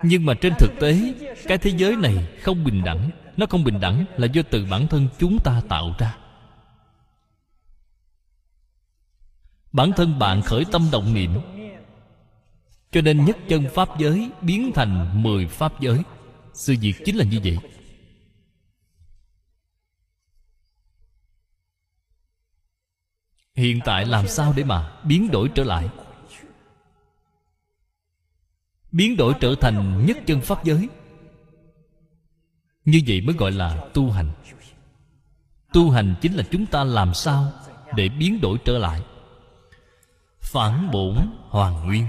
Nhưng mà trên thực tế, cái thế giới này không bình đẳng. Nó không bình đẳng là do từ bản thân chúng ta tạo ra. Bản thân bạn khởi tâm động niệm cho nên nhất chân pháp giới biến thành mười pháp giới. Sự việc chính là như vậy. Hiện tại làm sao để mà biến đổi trở lại? Biến đổi trở thành nhất chân pháp giới. Như vậy mới gọi là tu hành. Tu hành chính là chúng ta làm sao để biến đổi trở lại? Phản bổn hoàn nguyên.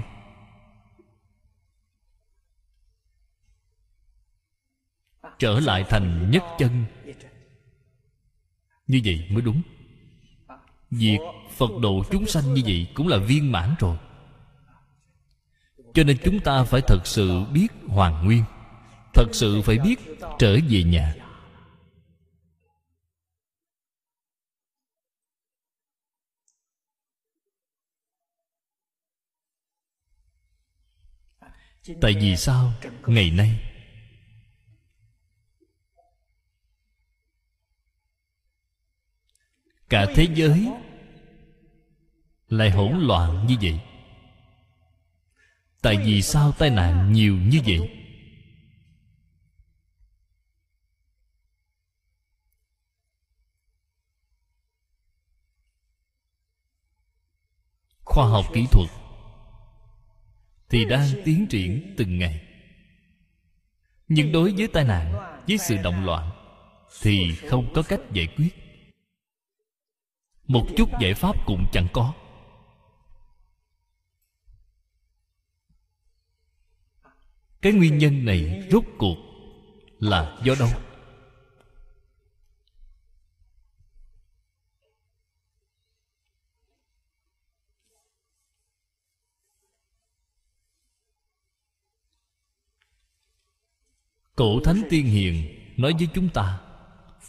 Trở lại thành nhất chân. Như vậy mới đúng. Việc phật độ chúng sanh như vậy cũng là viên mãn rồi. Cho nên chúng ta phải thật sự biết hoàn nguyên, thật sự phải biết trở về nhà. Tại vì sao ngày nay cả thế giới lại hỗn loạn như vậy. Tại vì sao tai nạn nhiều như vậy? Khoa học kỹ thuật thì đang tiến triển từng ngày. Nhưng đối với tai nạn, với sự động loạn thì không có cách giải quyết một chút giải pháp cũng chẳng có. Cái nguyên nhân này rốt cuộc là do đâu? Cổ Thánh Tiên Hiền nói với chúng ta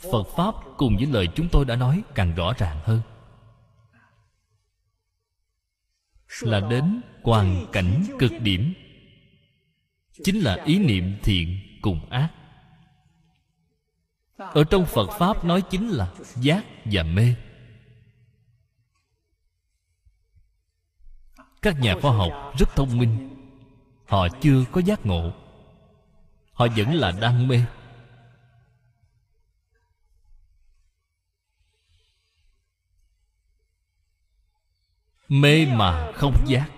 Phật Pháp cùng với lời chúng tôi đã nói càng rõ ràng hơn. Là đến hoàn cảnh cực điểm. Chính là ý niệm thiện cùng ác. Ở trong Phật Pháp nói chính là giác và mê. Các nhà khoa học rất thông minh. Họ chưa có giác ngộ. Họ vẫn là đang mê. Mê mà không giác.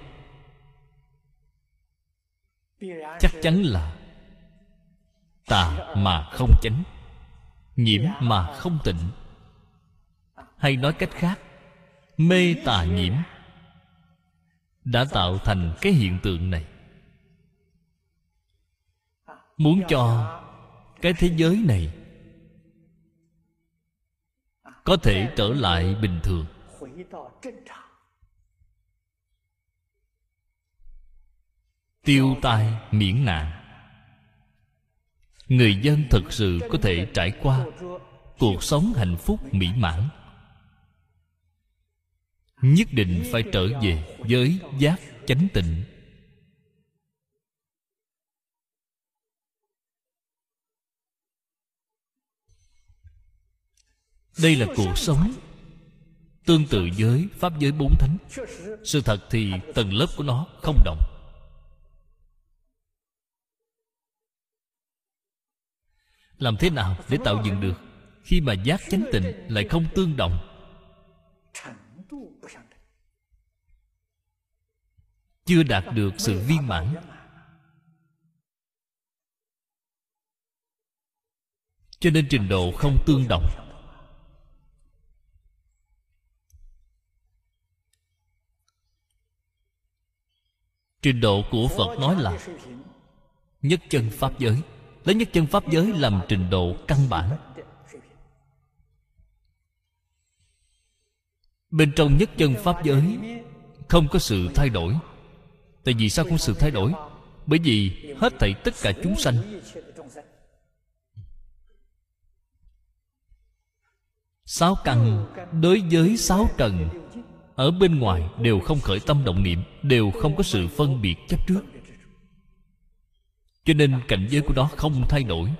Chắc chắn là tà mà không chánh, nhiễm mà không tịnh. Hay nói cách khác, mê tà nhiễm đã tạo thành cái hiện tượng này. Muốn cho cái thế giới này có thể trở lại bình thường. Tiêu tai miễn nạn. Người dân thực sự có thể trải qua cuộc sống hạnh phúc mỹ mãn. Nhất định phải trở về với giác chánh tịnh. Đây là cuộc sống tương tự với pháp giới bốn thánh. Sự thật thì tầng lớp của nó không đồng. Làm thế nào để tạo dựng được khi mà giác chánh tịnh lại không tương động chưa đạt được sự viên mãn. Cho nên trình độ không tương đồng. Trình độ của phật nói là nhất chân pháp giới lấy nhất chân pháp giới làm trình độ căn bản. Bên trong nhất chân pháp giới, không có sự thay đổi. Tại vì sao không sự thay đổi? Bởi vì hết thảy tất cả chúng sanh sáu căn đối với sáu trần ở bên ngoài đều không khởi tâm động niệm, đều không có sự phân biệt chấp trước cho nên cảnh giới của nó không thay đổi.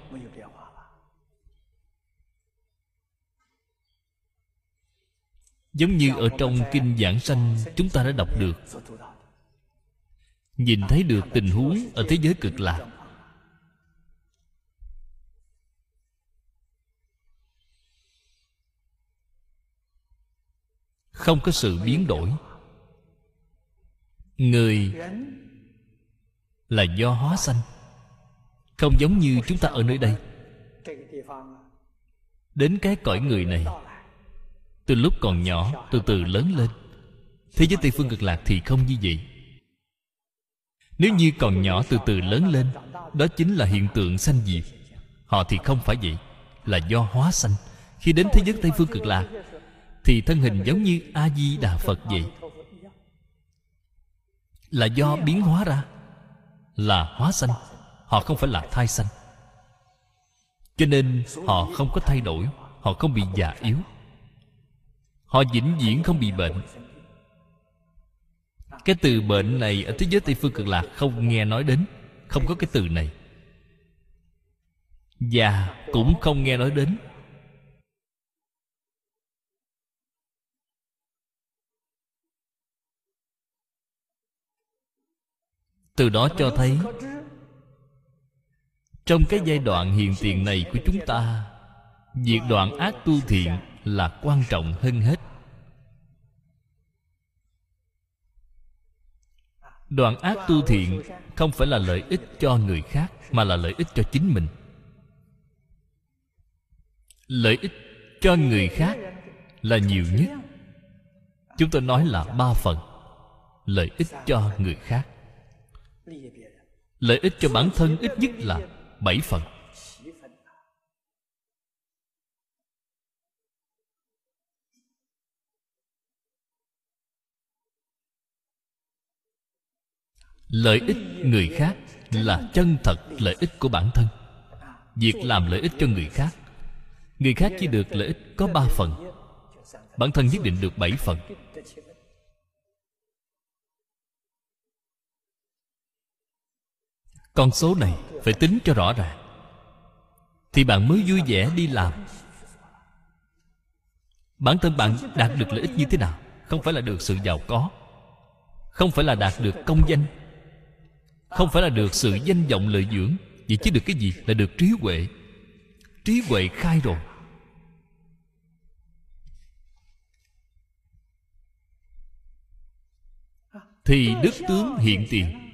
Giống như ở trong kinh giảng sanh, chúng ta đã đọc được. Nhìn thấy được tình huống ở thế giới cực lạc. Không có sự biến đổi. Người là do hóa sanh không giống như chúng ta ở nơi đây. Đến cái cõi người này, từ lúc còn nhỏ, từ từ lớn lên. Thế giới tây phương cực lạc thì không như vậy. Nếu như còn nhỏ, từ từ lớn lên, đó chính là hiện tượng sanh diệt. Họ thì không phải vậy, là do hóa sanh. Khi đến thế giới tây phương cực lạc, thì thân hình giống như a di đà phật vậy. Là do biến hóa ra, là hóa sanh. Họ không phải là thai sanh. Cho nên họ không có thay đổi, Họ không bị già yếu. Họ vĩnh viễn không bị bệnh. Cái từ bệnh này Ở thế giới Tây Phương Cực Lạc không nghe nói đến, Không có cái từ này. Già cũng không nghe nói đến. Từ đó cho thấy trong cái giai đoạn hiện tiền này của chúng ta, việc đoạn ác tu thiện là quan trọng hơn hết. Đoạn ác tu thiện không phải là lợi ích cho người khác, mà là lợi ích cho chính mình. Lợi ích cho người khác là nhiều nhất. Chúng tôi nói là ba phần. Lợi ích cho người khác. Lợi ích cho bản thân ít nhất là bảy phần. Lợi ích người khác là chân thật lợi ích của bản thân. Việc làm lợi ích cho người khác người khác chỉ được lợi ích có ba phần. Bản thân nhất định được bảy phần. Con số này phải tính cho rõ ràng. Thì bạn mới vui vẻ đi làm. Bản thân bạn đạt được lợi ích như thế nào không phải là được sự giàu có, không phải là đạt được công danh, không phải là được sự danh vọng lợi dưỡng, Vậy chứ được cái gì là được trí huệ. Trí huệ khai rồi. Thì đức tướng hiện tiền.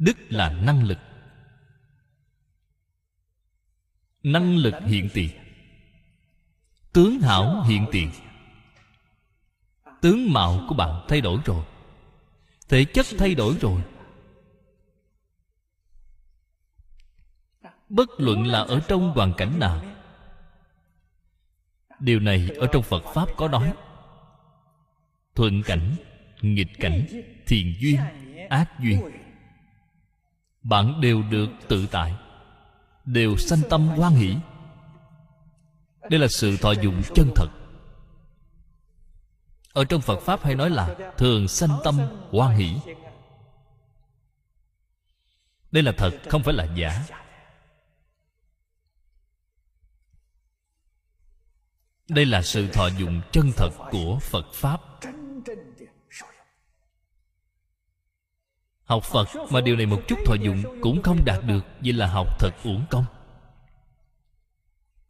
Đức là năng lực. Năng lực hiện tiền. Tướng hảo hiện tiền. Tướng mạo của bạn thay đổi rồi. Thể chất thay đổi rồi. Bất luận là ở trong hoàn cảnh nào, điều này ở trong phật pháp có nói. Thuận cảnh, nghịch cảnh thiền duyên, ác duyên bạn đều được tự tại, đều sanh tâm hoan hỷ. Đây là sự thọ dụng chân thật. Ở trong phật pháp hay nói là thường sanh tâm hoan hỷ. Đây là thật, không phải là giả. Đây là sự thọ dụng chân thật của phật pháp. Học phật mà điều này một chút thọ dụng cũng không đạt được vậy là học thật uổng công.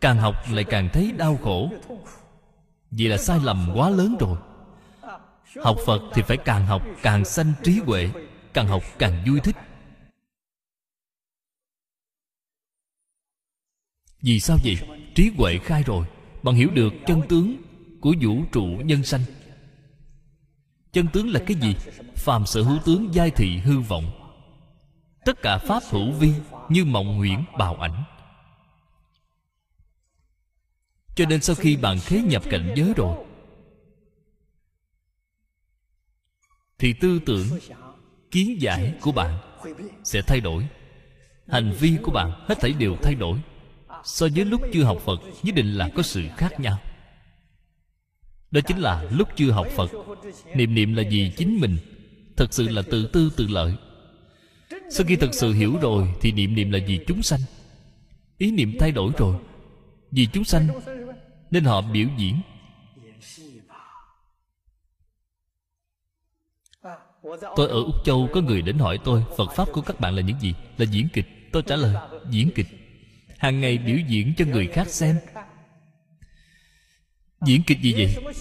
Càng học lại càng thấy đau khổ. Vì là sai lầm quá lớn rồi. Học phật thì phải càng học càng sanh trí huệ, càng học càng vui thích. Vì sao vậy? Trí huệ khai rồi bạn hiểu được chân tướng của vũ trụ nhân sanh chân tướng là cái gì? Phàm sở hữu tướng giai thị hư vọng. Tất cả pháp hữu vi như mộng huyễn bào ảnh. Cho nên sau khi bạn khế nhập cảnh giới rồi, thì tư tưởng, kiến giải của bạn sẽ thay đổi. Hành vi của bạn hết thảy đều thay đổi. So với lúc chưa học phật, nhất định là có sự khác nhau đó chính là lúc chưa học phật. Niệm niệm là vì chính mình. Thật sự là tự tư tự lợi. Sau khi thật sự hiểu rồi thì niệm niệm là vì chúng sanh. Ý niệm thay đổi rồi. Vì chúng sanh, nên họ biểu diễn. Tôi ở úc châu, có người đến hỏi tôi, phật pháp của các bạn là những gì? Là diễn kịch. Tôi trả lời, diễn kịch. Hàng ngày biểu diễn cho người khác xem diễn kịch gì vậy?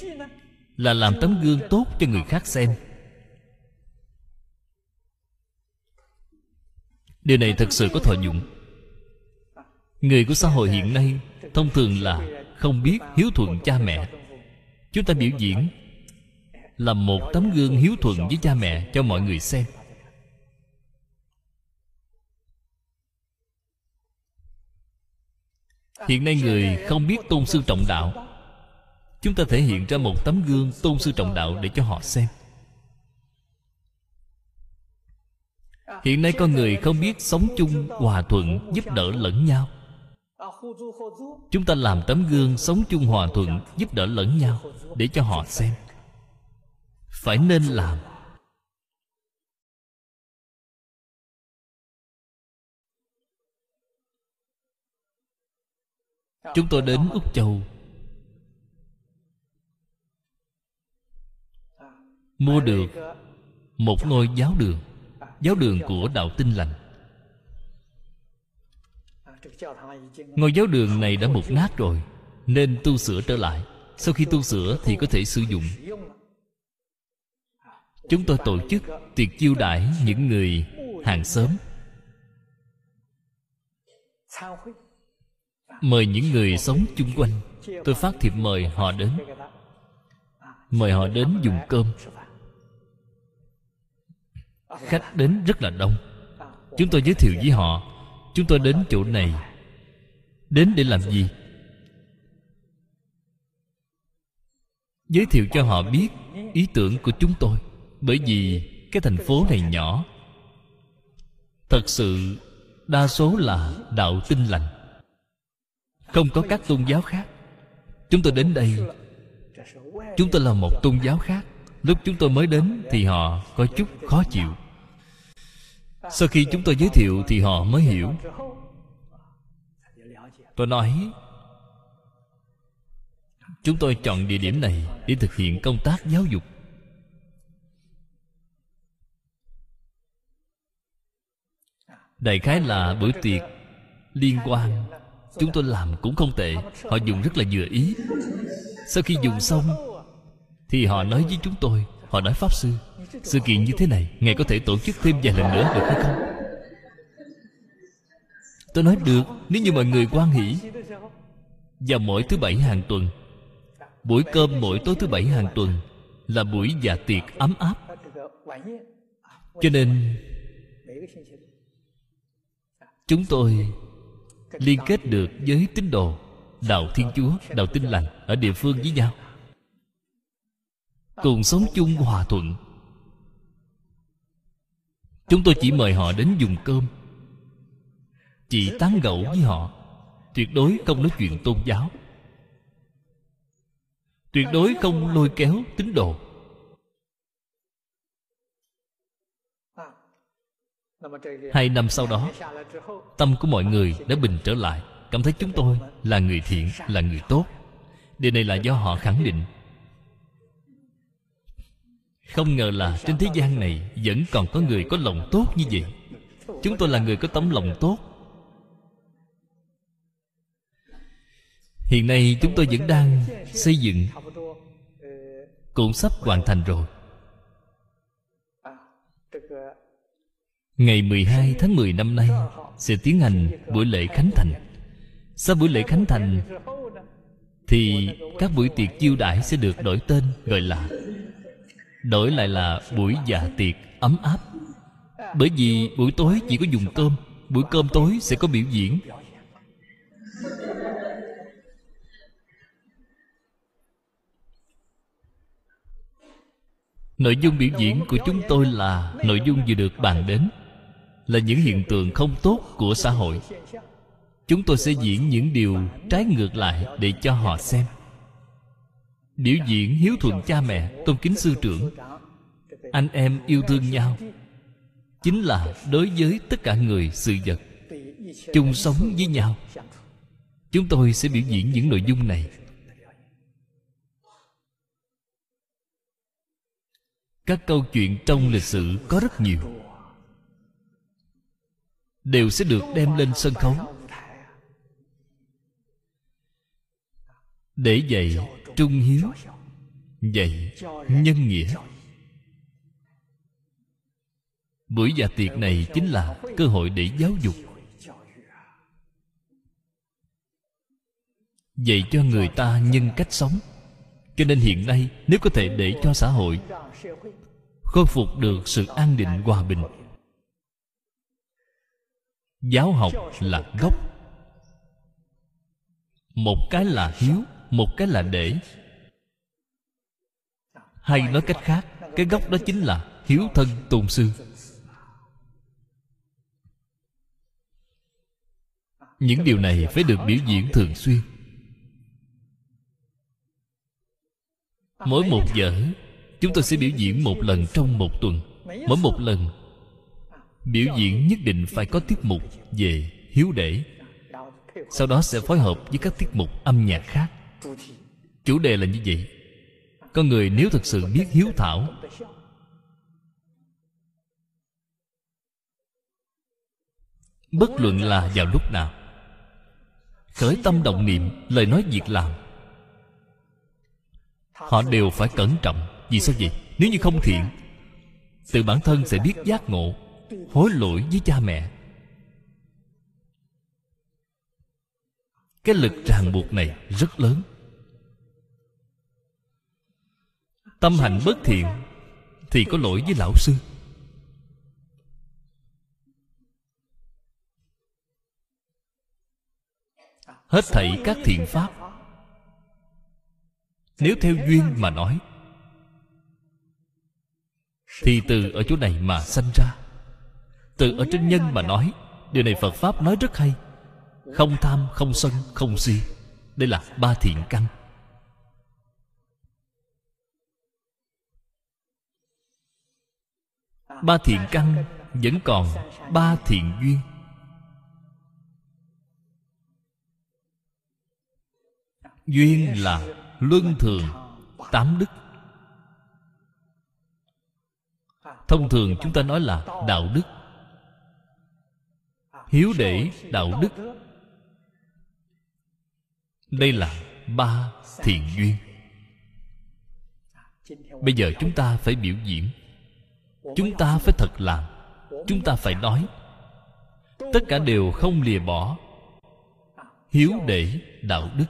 Là làm tấm gương tốt cho người khác xem. Điều này thật sự có thọ dụng người của xã hội hiện nay thông thường là không biết hiếu thuận cha mẹ. Chúng ta biểu diễn là một tấm gương hiếu thuận với cha mẹ cho mọi người xem. Hiện nay người không biết tôn sư trọng đạo chúng ta thể hiện ra một tấm gương tôn sư trọng đạo để cho họ xem. Hiện nay con người không biết sống chung, hòa thuận, giúp đỡ lẫn nhau. Chúng ta làm tấm gương sống chung, hòa thuận, giúp đỡ lẫn nhau để cho họ xem. Phải nên làm. Chúng tôi đến úc châu. Mua được một ngôi giáo đường giáo đường của đạo tinh lành. Ngôi giáo đường này đã mục nát rồi, nên tu sửa trở lại. Sau khi tu sửa thì có thể sử dụng. Chúng tôi tổ chức tiệc chiêu đãi những người hàng xóm. Mời những người sống chung quanh. Tôi phát thiệp mời họ đến. Mời họ đến dùng cơm khách đến rất là đông. Chúng tôi giới thiệu với họ. Chúng tôi đến chỗ này. Đến để làm gì? Giới thiệu cho họ biết ý tưởng của chúng tôi. Bởi vì cái thành phố này nhỏ. Thật sự, đa số là đạo tinh lành. Không có các tôn giáo khác. Chúng tôi đến đây. Chúng tôi là một tôn giáo khác lúc chúng tôi mới đến thì họ có chút khó chịu. Sau khi chúng tôi giới thiệu thì họ mới hiểu. Tôi nói, chúng tôi chọn địa điểm này để thực hiện công tác giáo dục. Đại khái là bữa tiệc liên quan. Chúng tôi làm cũng không tệ. Họ dùng rất là vừa ý. Sau khi dùng xong thì họ nói với chúng tôi, họ nói pháp sư, sự kiện như thế này, ngài có thể tổ chức thêm vài lần nữa được hay không? Tôi nói được, nếu như mọi người quan hỷ, vào mỗi thứ bảy hàng tuần, buổi cơm mỗi tối thứ bảy hàng tuần là buổi dạ tiệc ấm áp. Cho nên, chúng tôi liên kết được với tín đồ, đạo thiên chúa, đạo tinh lành ở địa phương với nhau cùng sống chung hòa thuận. Chúng tôi chỉ mời họ đến dùng cơm. Chỉ tán gẫu với họ, tuyệt đối không nói chuyện tôn giáo. Tuyệt đối không lôi kéo tín đồ. Hai năm sau đó, tâm của mọi người đã bình trở lại. Cảm thấy chúng tôi là người thiện, là người tốt. Điều này là do họ khẳng định không ngờ là trên thế gian này vẫn còn có người có lòng tốt như vậy. Chúng tôi là người có tấm lòng tốt. Hiện nay chúng tôi vẫn đang xây dựng cũng sắp hoàn thành rồi. Ngày 12 tháng 10 năm nay Sẽ tiến hành buổi lễ Khánh Thành. Sau buổi lễ Khánh Thành Thì các buổi tiệc chiêu đãi sẽ được đổi tên, Gọi là Đổi lại là buổi dạ tiệc ấm áp. Bởi vì buổi tối chỉ có dùng cơm, Buổi cơm tối sẽ có biểu diễn. Nội dung biểu diễn của chúng tôi là Nội dung vừa được bàn đến, là những hiện tượng không tốt của xã hội. Chúng tôi sẽ diễn những điều trái ngược lại để cho họ xem biểu diễn hiếu thuận cha mẹ, tôn kính sư trưởng. Anh em yêu thương nhau. Chính là đối với tất cả người sự vật. Chung sống với nhau. Chúng tôi sẽ biểu diễn những nội dung này. Các câu chuyện trong lịch sử có rất nhiều. Đều sẽ được đem lên sân khấu. Để dạy trung hiếu. Dạy nhân nghĩa. Buổi dạ tiệc này chính là cơ hội để giáo dục. Dạy cho người ta nhân cách sống. Cho nên hiện nay, nếu có thể để cho xã hội khôi phục được sự an định hòa bình, giáo học là gốc. Một cái là hiếu một cái là để. Hay nói cách khác, cái gốc đó chính là hiếu thân tôn sư. Những điều này phải được biểu diễn thường xuyên. Mỗi một giờ, chúng tôi sẽ biểu diễn một lần trong một tuần. Mỗi một lần, biểu diễn nhất định phải có tiết mục về hiếu để. Sau đó sẽ phối hợp với các tiết mục âm nhạc khác chủ đề là như vậy. Con người nếu thực sự biết hiếu thảo, bất luận là vào lúc nào, khởi tâm động niệm, lời nói việc làm, họ đều phải cẩn trọng. Vì sao vậy? Nếu như không thiện, tự bản thân sẽ biết giác ngộ, hối lỗi với cha mẹ. Cái lực ràng buộc này rất lớn. Tâm hạnh bất thiện thì có lỗi với lão sư. Hết thảy các thiện pháp, nếu theo duyên mà nói, thì từ ở chỗ này mà sanh ra. Từ ở trên nhân mà nói, điều này phật pháp nói rất hay. Không tham, không sân, không si. Đây là ba thiện căn. Ba thiện căn vẫn còn ba thiện duyên. Duyên là luân thường tám đức. Thông thường chúng ta nói là đạo đức. Hiếu để đạo đức. Đây là ba thiện duyên. Bây giờ chúng ta phải biểu diễn chúng ta phải thật làm chúng ta phải nói. Tất cả đều không lìa bỏ. Hiếu để đạo đức.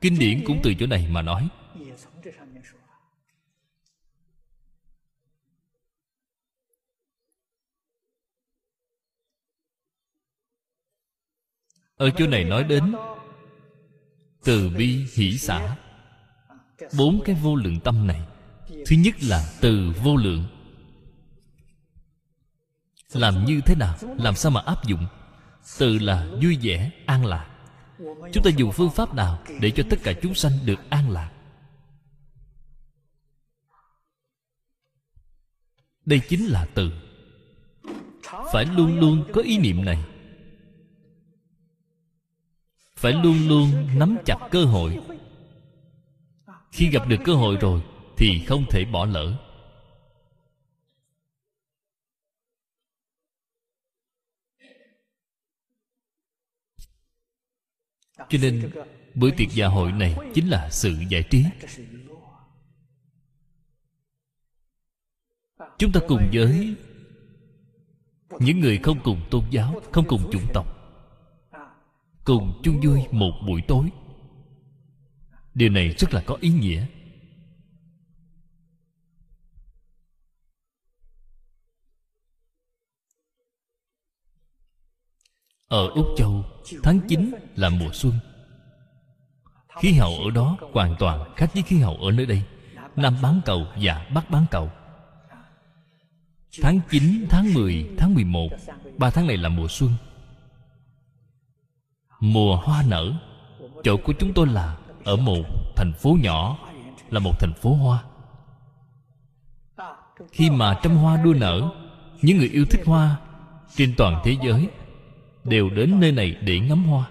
Kinh điển cũng từ chỗ này mà nói. Ở chỗ này nói đến từ bi hỷ xã bốn cái vô lượng tâm này thứ nhất là từ vô lượng. Làm như thế nào? Làm sao mà áp dụng? Từ là vui vẻ, an lạc. Chúng ta dùng phương pháp nào để cho tất cả chúng sanh được an lạc? Đây chính là từ. Phải luôn luôn có ý niệm này. Phải luôn luôn nắm chặt cơ hội. Khi gặp được cơ hội rồi thì không thể bỏ lỡ. Cho nên, bữa tiệc dạ hội này chính là sự giải trí. Chúng ta cùng với những người không cùng tôn giáo, không cùng chủng tộc, cùng chung vui một buổi tối. Điều này rất là có ý nghĩa. Ở úc châu tháng 9 là mùa xuân. Khí hậu ở đó hoàn toàn khác với khí hậu ở nơi đây. Nam bán cầu và bắc bán cầu. Tháng 9, tháng 10, tháng 11 Ba tháng này là mùa xuân. Mùa hoa nở. Chỗ của chúng tôi là Ở một thành phố nhỏ Là một thành phố hoa. Khi mà trăm hoa đua nở Những người yêu thích hoa Trên toàn thế giới Đều đến nơi này để ngắm hoa.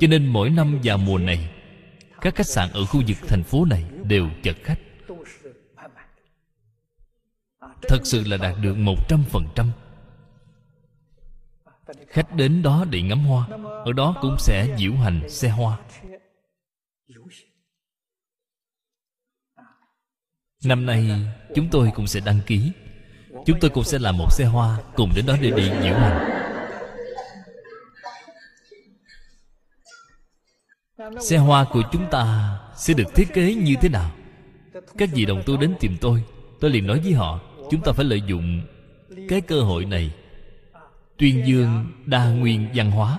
Cho nên mỗi năm vào mùa này, Các khách sạn ở khu vực thành phố này Đều chật khách. Thật sự là đạt được một trăm phần trăm. Khách đến đó để ngắm hoa, ở đó cũng sẽ diễu hành xe hoa. Năm nay, chúng tôi cũng sẽ đăng ký. Chúng tôi cũng sẽ làm một xe hoa cùng đến đó để đi diễu hành. Xe hoa. của chúng ta sẽ được thiết kế như thế nào? Các vị đồng tu đến tìm tôi tôi liền nói với họ chúng ta phải lợi dụng cái cơ hội này. Tuyên dương đa nguyên văn hóa.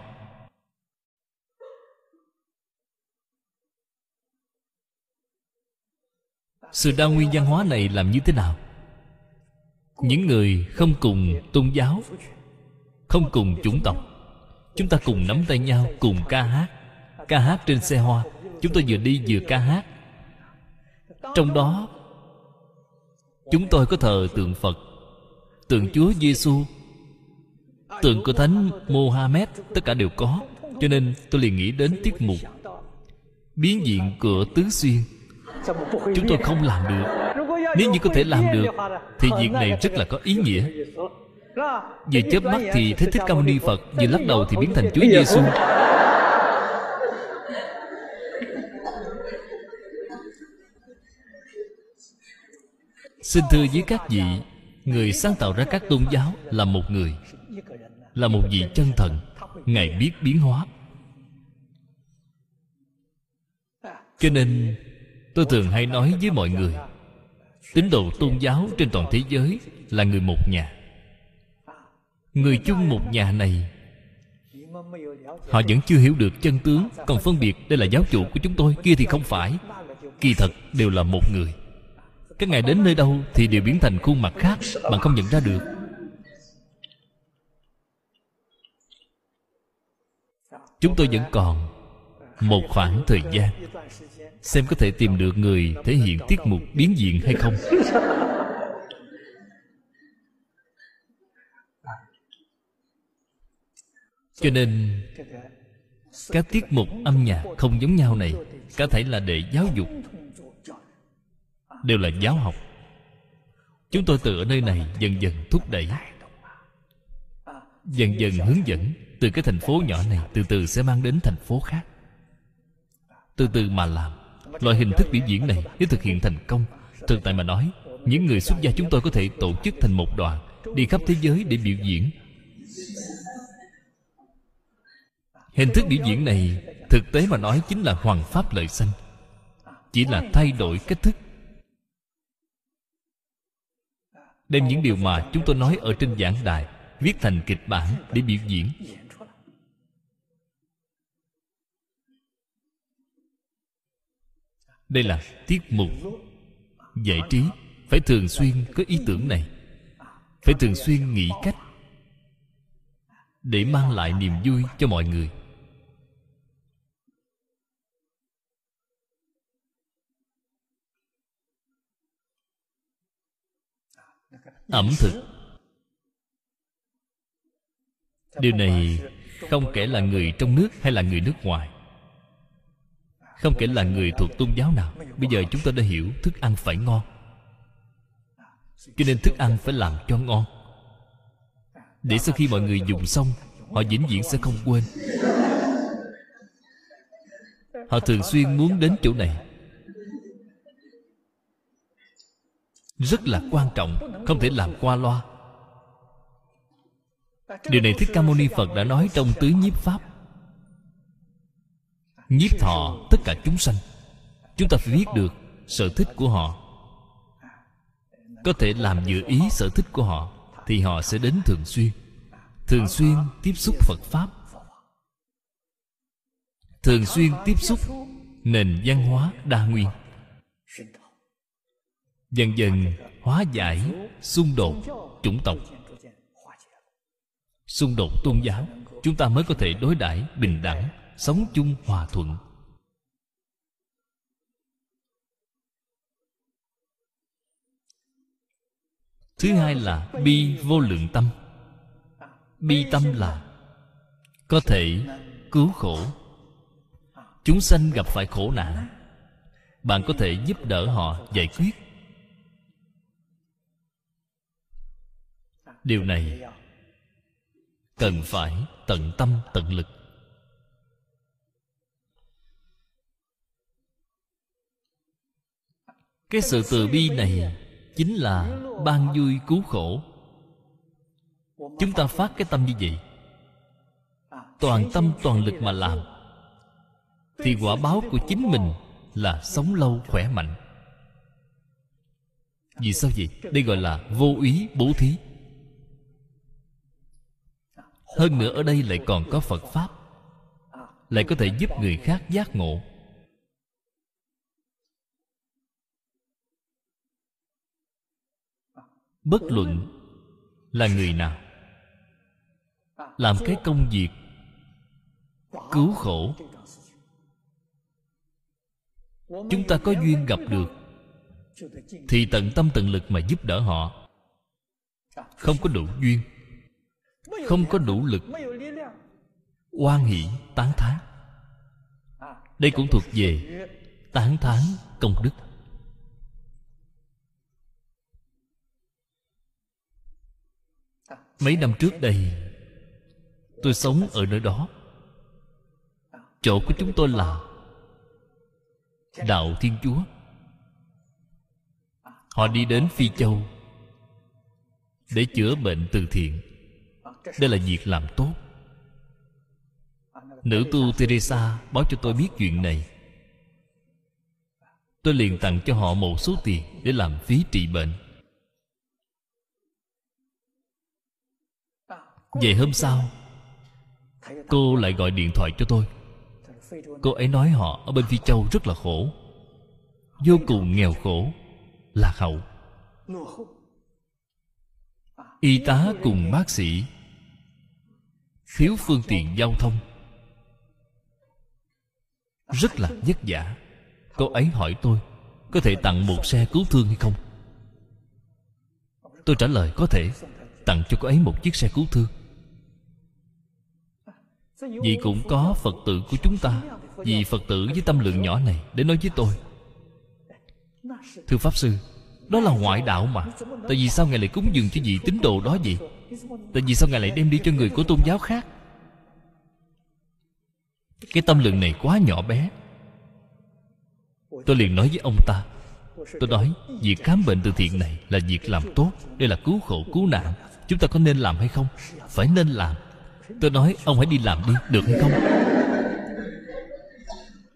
Sự đa nguyên văn hóa này làm như thế nào? Những người không cùng tôn giáo không cùng chủng tộc chúng ta cùng nắm tay nhau cùng ca hát ca hát trên xe hoa. Chúng tôi vừa đi vừa ca hát. Trong đó, chúng tôi có thờ tượng phật, tượng chúa giêsu tượng của thánh mohammed, tất cả đều có. Cho nên tôi liền nghĩ đến tiết mục biến diện cửa tứ xuyên. Chúng tôi không làm được. Nếu như có thể làm được, thì việc này rất là có ý nghĩa. Vừa chớp mắt thì thấy Thích Ca Mâu Ni Phật Vừa lắc đầu thì biến thành Chúa Giêsu Xin thưa với các vị, Người sáng tạo ra các tôn giáo là một người, Là một vị chân thần, Ngài biết biến hóa. Cho nên, Tôi thường hay nói với mọi người, Tín đồ tôn giáo trên toàn thế giới Là người một nhà. Người chung một nhà này, Họ vẫn chưa hiểu được chân tướng Còn phân biệt đây là giáo chủ của chúng tôi, Kia thì không phải. Kỳ thật, đều là một người. Các ngài đến nơi đâu Thì đều biến thành khuôn mặt khác, Bạn không nhận ra được. Chúng tôi vẫn còn Một khoảng thời gian, Xem có thể tìm được người thể hiện tiết mục biến diện hay không. Cho nên, Các tiết mục âm nhạc không giống nhau này, Có thể là để giáo dục Đều là giáo học. Chúng tôi từ ở nơi này dần dần thúc đẩy, Dần dần hướng dẫn Từ cái thành phố nhỏ này Từ từ sẽ mang đến thành phố khác. Từ từ mà làm, Loại hình thức biểu diễn này nếu thực hiện thành công, Thực tại mà nói, Những người xuất gia chúng tôi có thể tổ chức thành một đoàn, Đi khắp thế giới để biểu diễn. Hình thức biểu diễn này Thực tế mà nói chính là hoàng pháp lợi sanh, Chỉ là thay đổi cách thức Đem những điều mà chúng tôi nói ở trên giảng đài, Viết thành kịch bản để biểu diễn. Đây là tiết mục giải trí. Phải thường xuyên có ý tưởng này. Phải thường xuyên nghĩ cách để mang lại niềm vui cho mọi người. Ẩm thực. Điều này không kể là người trong nước hay là người nước ngoài. Không kể là người thuộc tôn giáo nào. Bây giờ chúng ta đã hiểu thức ăn phải ngon. Cho nên thức ăn phải làm cho ngon. Để sau khi mọi người dùng xong, họ vĩnh viễn sẽ không quên. Họ thường xuyên muốn đến chỗ này. Rất là quan trọng, không thể làm qua loa. Điều này thích ca mâu ni phật đã nói trong tứ nhiếp pháp. Nhiếp thọ, tất cả chúng sanh, chúng ta phải biết được sở thích của họ. Có thể làm dự ý sở thích của họ, thì họ sẽ đến thường xuyên thường xuyên tiếp xúc phật pháp. Thường xuyên tiếp xúc nền văn hóa đa nguyên dần dần hóa giải xung đột chủng tộc. Xung đột tôn giáo, chúng ta mới có thể đối đãi bình đẳng, sống chung hòa thuận. Thứ hai là bi vô lượng tâm. Bi tâm là có thể cứu khổ. Chúng sanh gặp phải khổ nạn, bạn có thể giúp đỡ họ giải quyết. Điều này cần phải tận tâm tận lực. Cái sự từ bi này chính là ban vui cứu khổ. Chúng ta phát cái tâm như vậy, toàn tâm toàn lực mà làm, thì quả báo của chính mình là sống lâu khỏe mạnh. Vì sao vậy? Đây gọi là vô ý bố thí hơn nữa ở đây lại còn có phật pháp, lại có thể giúp người khác giác ngộ. Bất luận là người nào, làm cái công việc cứu khổ, chúng ta có duyên gặp được, thì tận tâm tận lực mà giúp đỡ họ. Không có đủ duyên không có đủ lực. Oan hỷ, tán thán. Đây cũng thuộc về tán thán công đức. Mấy năm trước đây, tôi sống ở nơi đó. Chỗ của chúng tôi là đạo thiên chúa. Họ đi đến phi châu để chữa bệnh từ thiện đây là việc làm tốt. Nữ tu teresa báo cho tôi biết chuyện này. Tôi liền tặng cho họ một số tiền để làm phí trị bệnh. Về hôm sau, cô lại gọi điện thoại cho tôi. Cô ấy nói họ ở bên phi châu rất là khổ. Vô cùng nghèo khổ, lạc hậu. Y tá cùng bác sĩ thiếu phương tiện giao thông. Rất là vất vả. Cô ấy hỏi tôi, có thể tặng một xe cứu thương hay không? Tôi trả lời, có thể, tặng cho cô ấy một chiếc xe cứu thương. Vì cũng có phật tử của chúng ta, vì phật tử với tâm lượng nhỏ này để nói với tôi. Thưa pháp sư, đó là ngoại đạo mà. Tại vì sao ngài lại cúng dường cho vị tín đồ đó vậy? Tại vì sao ngài lại đem đi cho người của tôn giáo khác? Cái tâm lượng này quá nhỏ bé. Tôi liền nói với ông ta. Tôi nói, việc khám bệnh từ thiện này là việc làm tốt, đây là cứu khổ, cứu nạn. Chúng ta có nên làm hay không? Phải nên làm. Tôi nói, ông hãy đi làm đi, được hay không?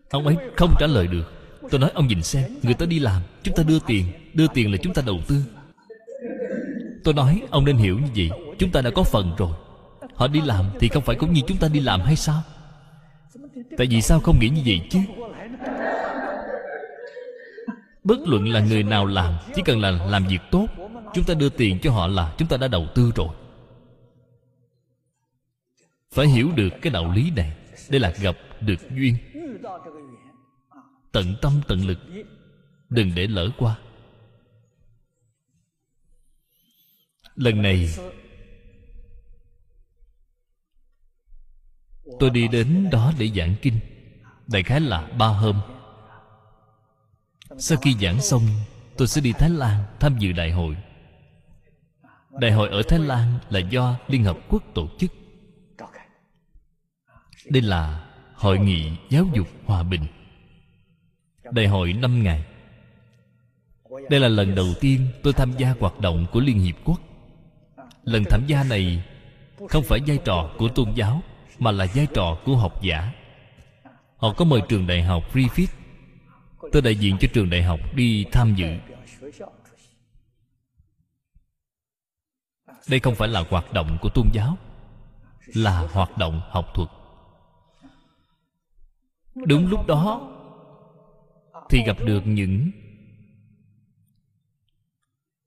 Ông ấy không trả lời được. Tôi nói, ông nhìn xem, người ta đi làm, chúng ta đưa tiền. Đưa tiền là chúng ta đầu tư tôi nói, ông nên hiểu như vậy. Chúng ta đã có phần rồi. Họ đi làm thì không phải cũng như chúng ta đi làm hay sao? Tại vì sao không nghĩ như vậy chứ? Bất luận là người nào làm, chỉ cần là làm việc tốt, chúng ta đưa tiền cho họ là chúng ta đã đầu tư rồi. Phải hiểu được cái đạo lý này đây là gặp được duyên. Tận tâm tận lực, đừng để lỡ qua. Lần này, tôi đi đến đó để giảng kinh. Đại khái là ba hôm. Sau khi giảng xong, tôi sẽ đi thái lan tham dự đại hội. Đại hội ở thái lan là do liên hợp quốc tổ chức. Đây là hội nghị giáo dục hòa bình. Đại hội năm ngày. Đây là lần đầu tiên tôi tham gia hoạt động của liên hiệp quốc lần tham gia này không phải vai trò của tôn giáo, mà là vai trò của học giả. Họ có mời trường đại học Griffith, tôi đại diện cho trường đại học đi tham dự. Đây không phải là hoạt động của tôn giáo, là hoạt động học thuật. Đúng lúc đó thì gặp được những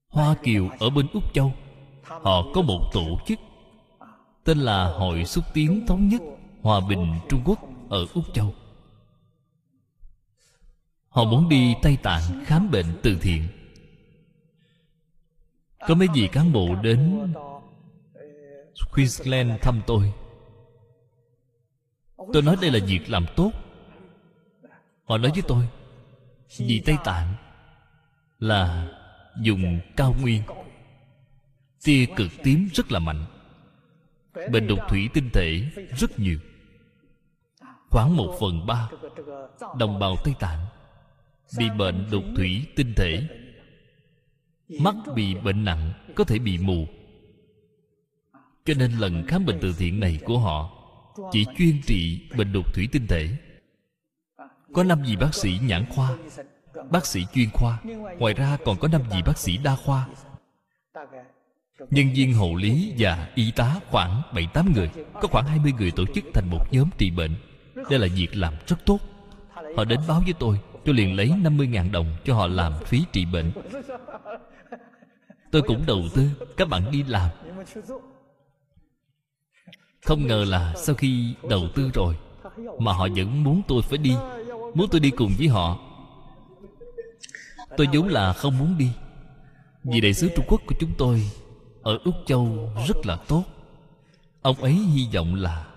hoa kiều ở bên úc châu họ có một tổ chức, tên là hội xúc tiến thống nhất hòa bình trung quốc ở úc châu. Họ muốn đi tây tạng khám bệnh từ thiện. Có mấy vị cán bộ đến queensland thăm tôi. Tôi nói đây là việc làm tốt. Họ nói với tôi, vì tây tạng là dùng cao nguyên tia cực tím rất là mạnh. Bệnh đục thủy tinh thể rất nhiều. Khoảng một phần ba đồng bào tây tạng bị bệnh đục thủy tinh thể. Mắt bị bệnh nặng, có thể bị mù. Cho nên lần khám bệnh từ thiện này của họ chỉ chuyên trị bệnh đục thủy tinh thể. Có năm vị bác sĩ nhãn khoa, bác sĩ chuyên khoa. Ngoài ra còn có năm vị bác sĩ đa khoa nhân viên hộ lý và y tá khoảng bảy tám người, có khoảng hai mươi người tổ chức thành một nhóm trị bệnh. Đây là việc làm rất tốt. Họ đến báo với tôi tôi liền lấy 50.000 đồng cho họ làm phí trị bệnh. Tôi cũng đầu tư, Các bạn đi làm. Không ngờ là sau khi đầu tư rồi, Mà họ vẫn muốn tôi phải đi, Muốn tôi đi cùng với họ. Tôi vốn là không muốn đi, Vì đại sứ Trung Quốc của chúng tôi ở Úc Châu rất là tốt. Ông ấy hy vọng là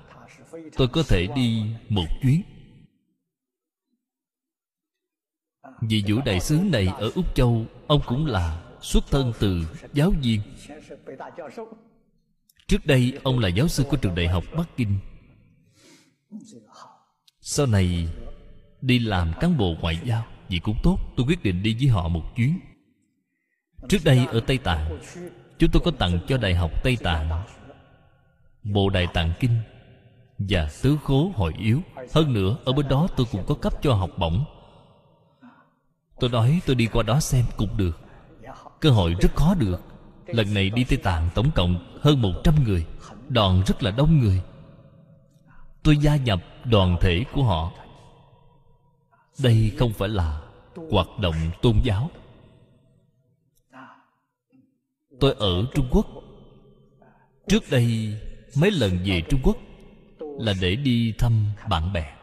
Tôi có thể đi một chuyến. Vì vũ đại sứ này ở Úc Châu, Ông cũng là xuất thân từ giáo viên. Trước đây, ông là giáo sư của trường đại học bắc kinh. Sau này, đi làm cán bộ ngoại giao vì cũng tốt. Tôi quyết định đi với họ một chuyến. Trước đây ở tây tạng chúng tôi có tặng cho đại học tây tạng, bộ đại tạng kinh và tứ khố hội yếu. Hơn nữa, ở bên đó tôi cũng có cấp cho học bổng. Tôi nói tôi đi qua đó xem cũng được. Cơ hội rất khó được. Lần này đi tây tạng tổng cộng hơn một trăm người, đoàn rất là đông người. Tôi gia nhập đoàn thể của họ. Đây không phải là hoạt động tôn giáo tôi ở trung quốc. Trước đây, mấy lần về trung quốc là để đi thăm bạn bè,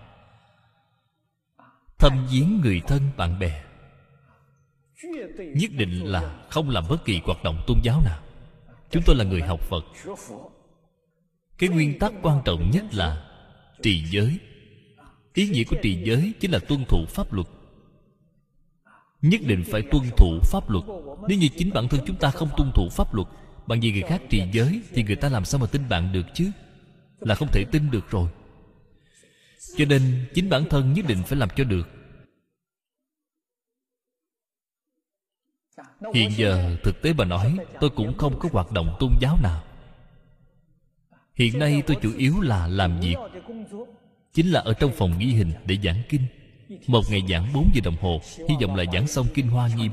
thăm viếng người thân bạn bè. Nhất định là không làm bất kỳ hoạt động tôn giáo nào. Chúng tôi là người học phật. Cái nguyên tắc quan trọng nhất là trì giới. Ý nghĩa của trì giới chính là tuân thủ pháp luật nhất định phải tuân thủ pháp luật. Nếu như chính bản thân chúng ta không tuân thủ pháp luật bằng vì người khác trì giới thì người ta làm sao mà tin bạn được chứ? Là không thể tin được rồi. Cho nên chính bản thân nhất định phải làm cho được. Hiện giờ thực tế bà nói, tôi cũng không có hoạt động tôn giáo nào. Hiện nay tôi chủ yếu là làm việc, chính là ở trong phòng ghi hình để giảng kinh một ngày giảng 4 giờ đồng hồ, hy vọng là giảng xong kinh hoa nghiêm.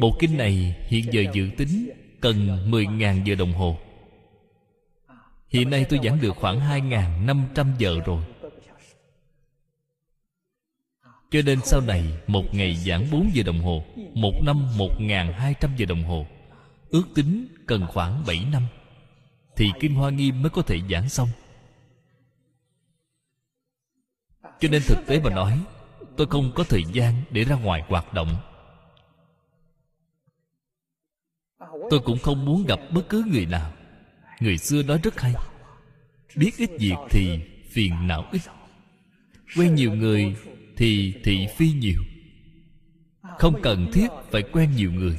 Bộ kinh này hiện giờ dự tính cần 10.000 giờ đồng hồ. Hiện nay tôi giảng được khoảng 2.500 giờ rồi. Cho nên sau này Một ngày giảng 4 giờ đồng hồ, Một năm 1.200 giờ đồng hồ. Ước tính cần khoảng 7 năm. Thì Kinh Hoa Nghiêm mới có thể giảng xong. Cho nên thực tế mà nói, Tôi không có thời gian để ra ngoài hoạt động. Tôi cũng không muốn gặp bất cứ người nào. Người xưa nói rất hay, biết ít việc thì phiền não ít. Quen nhiều người thì thị phi nhiều. Không cần thiết phải quen nhiều người.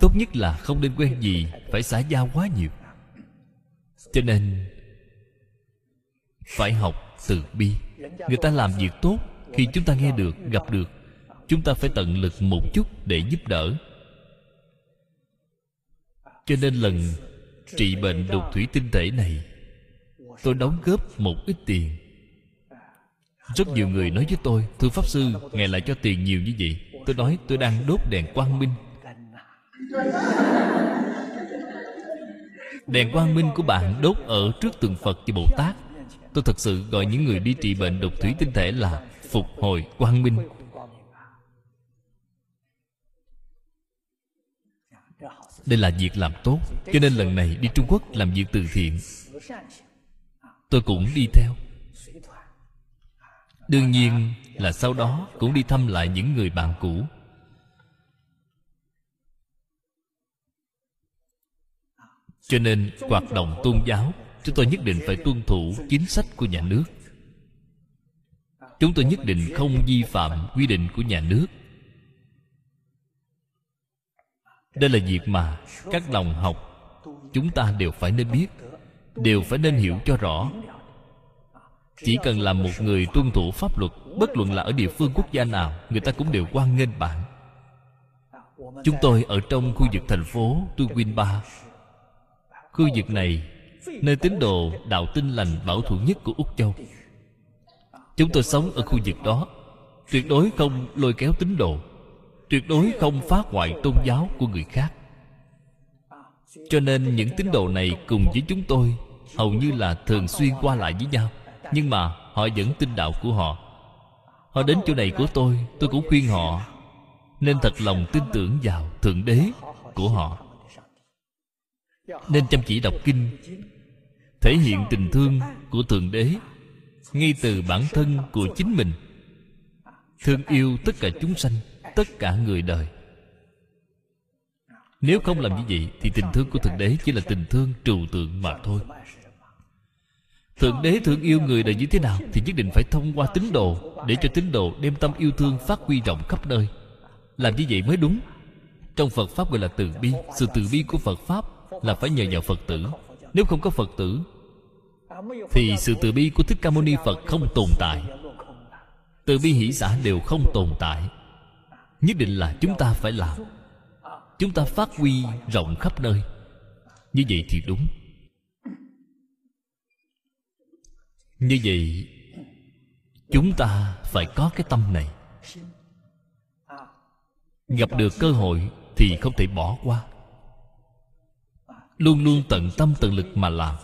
Tốt nhất là không nên quen gì phải xã giao quá nhiều. Cho nên phải học từ bi. Người ta làm việc tốt khi chúng ta nghe được, gặp được. Chúng ta phải tận lực một chút để giúp đỡ. Cho nên lần trị bệnh đục thủy tinh thể này, tôi đóng góp một ít tiền. Rất nhiều người nói với tôi, thưa pháp sư, ngài lại cho tiền nhiều như vậy. Tôi nói, tôi đang đốt đèn quang minh. Đèn quang minh của bạn đốt ở trước tượng phật và bồ tát tôi thật sự gọi những người đi trị bệnh đục thủy tinh thể là phục hồi quang minh. Đây là việc làm tốt, cho nên lần này đi trung quốc làm việc từ thiện. Tôi cũng đi theo. Đương nhiên là sau đó cũng đi thăm lại những người bạn cũ. Cho nên hoạt động tôn giáo chúng tôi nhất định phải tuân thủ chính sách của nhà nước. Chúng tôi nhất định không vi phạm quy định của nhà nước. Đây là việc mà các lòng học chúng ta đều phải nên biết, đều phải nên hiểu cho rõ. Chỉ cần là một người tuân thủ pháp luật, bất luận là ở địa phương quốc gia nào, người ta cũng đều quan nghênh bạn. Chúng tôi ở trong khu vực thành phố tu quyên ba. Khu vực này nơi tín đồ đạo tinh lành bảo thủ nhất của úc châu. Chúng tôi sống ở khu vực đó. Tuyệt đối không lôi kéo tín đồ. Tuyệt đối không phá hoại tôn giáo của người khác. Cho nên những tín đồ này cùng với chúng tôi hầu như là thường xuyên qua lại với nhau. Nhưng mà họ vẫn tin đạo của họ. Họ đến chỗ này của tôi tôi cũng khuyên họ nên thật lòng tin tưởng vào thượng đế của họ nên chăm chỉ đọc kinh, thể hiện tình thương của thượng đế, ngay từ bản thân của chính mình. Thương yêu tất cả chúng sanh, tất cả người đời. Nếu không làm như vậy, thì tình thương của thượng đế chỉ là tình thương trừu tượng mà thôi. Thượng đế thương yêu người đời như thế nào thì nhất định phải thông qua tín đồ để cho tín đồ đem tâm yêu thương phát huy rộng khắp nơi. Làm như vậy mới đúng. Trong phật pháp gọi là từ bi, sự từ bi của phật pháp là phải nhờ vào phật tử. Nếu không có phật tử, thì sự từ bi của thích ca mâu ni phật không tồn tại. Từ bi hỷ xã đều không tồn tại. Nhất định là chúng ta phải làm. Chúng ta phát huy rộng khắp nơi. Như vậy thì đúng. Như vậy, chúng ta phải có cái tâm này. Gặp được cơ hội thì không thể bỏ qua luôn luôn tận tâm tận lực mà làm.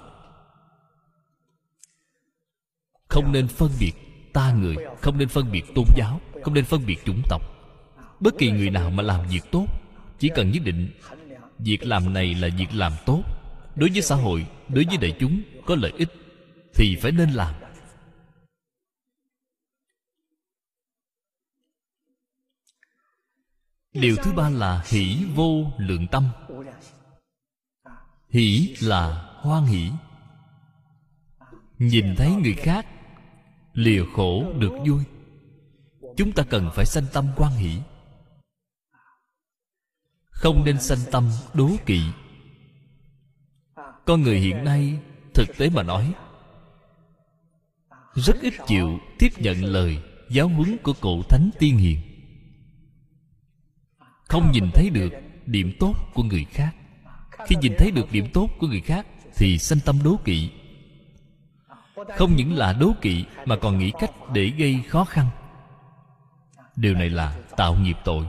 Không nên phân biệt ta người, không nên phân biệt tôn giáo, không nên phân biệt chủng tộc. Bất kỳ người nào mà làm việc tốt, chỉ cần nhất định việc làm này là việc làm tốt. Đối với xã hội, đối với đại chúng có lợi ích thì phải nên làm. Điều thứ ba là hỷ vô lượng tâm hỷ là hoan hỷ. Nhìn thấy người khác, lìa khổ được vui. Chúng ta cần phải sanh tâm quan hỷ. Không nên sanh tâm đố kỵ. Con người hiện nay, thực tế mà nói, rất ít chịu tiếp nhận lời giáo huấn của cụ thánh tiên hiền. Không nhìn thấy được điểm tốt của người khác khi nhìn thấy được điểm tốt của người khác, thì sanh tâm đố kỵ. Không những là đố kỵ, mà còn nghĩ cách để gây khó khăn. Điều này là tạo nghiệp tội.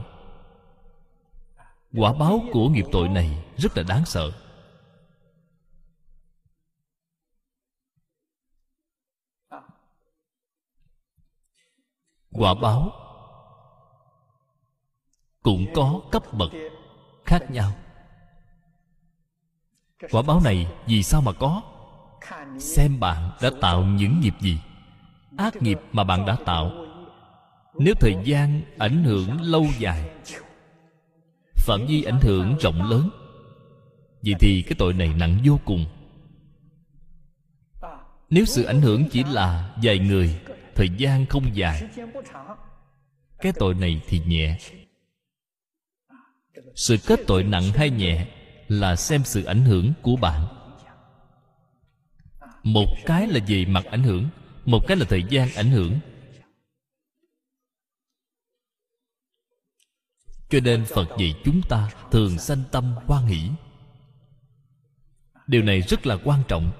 Quả báo của nghiệp tội này rất là đáng sợ. Quả báo cũng có cấp bậc khác nhau quả báo này vì sao mà có? Xem bạn đã tạo những nghiệp gì. Ác nghiệp mà bạn đã tạo. Nếu thời gian ảnh hưởng lâu dài, phạm vi ảnh hưởng rộng lớn, vậy thì cái tội này nặng vô cùng. Nếu sự ảnh hưởng chỉ là vài người, thời gian không dài, cái tội này thì nhẹ. Sự kết tội nặng hay nhẹ là xem sự ảnh hưởng của bạn. Một cái là về mặt ảnh hưởng, một cái là thời gian ảnh hưởng. Cho nên phật dạy chúng ta thường sanh tâm quan hỷ. Điều này rất là quan trọng.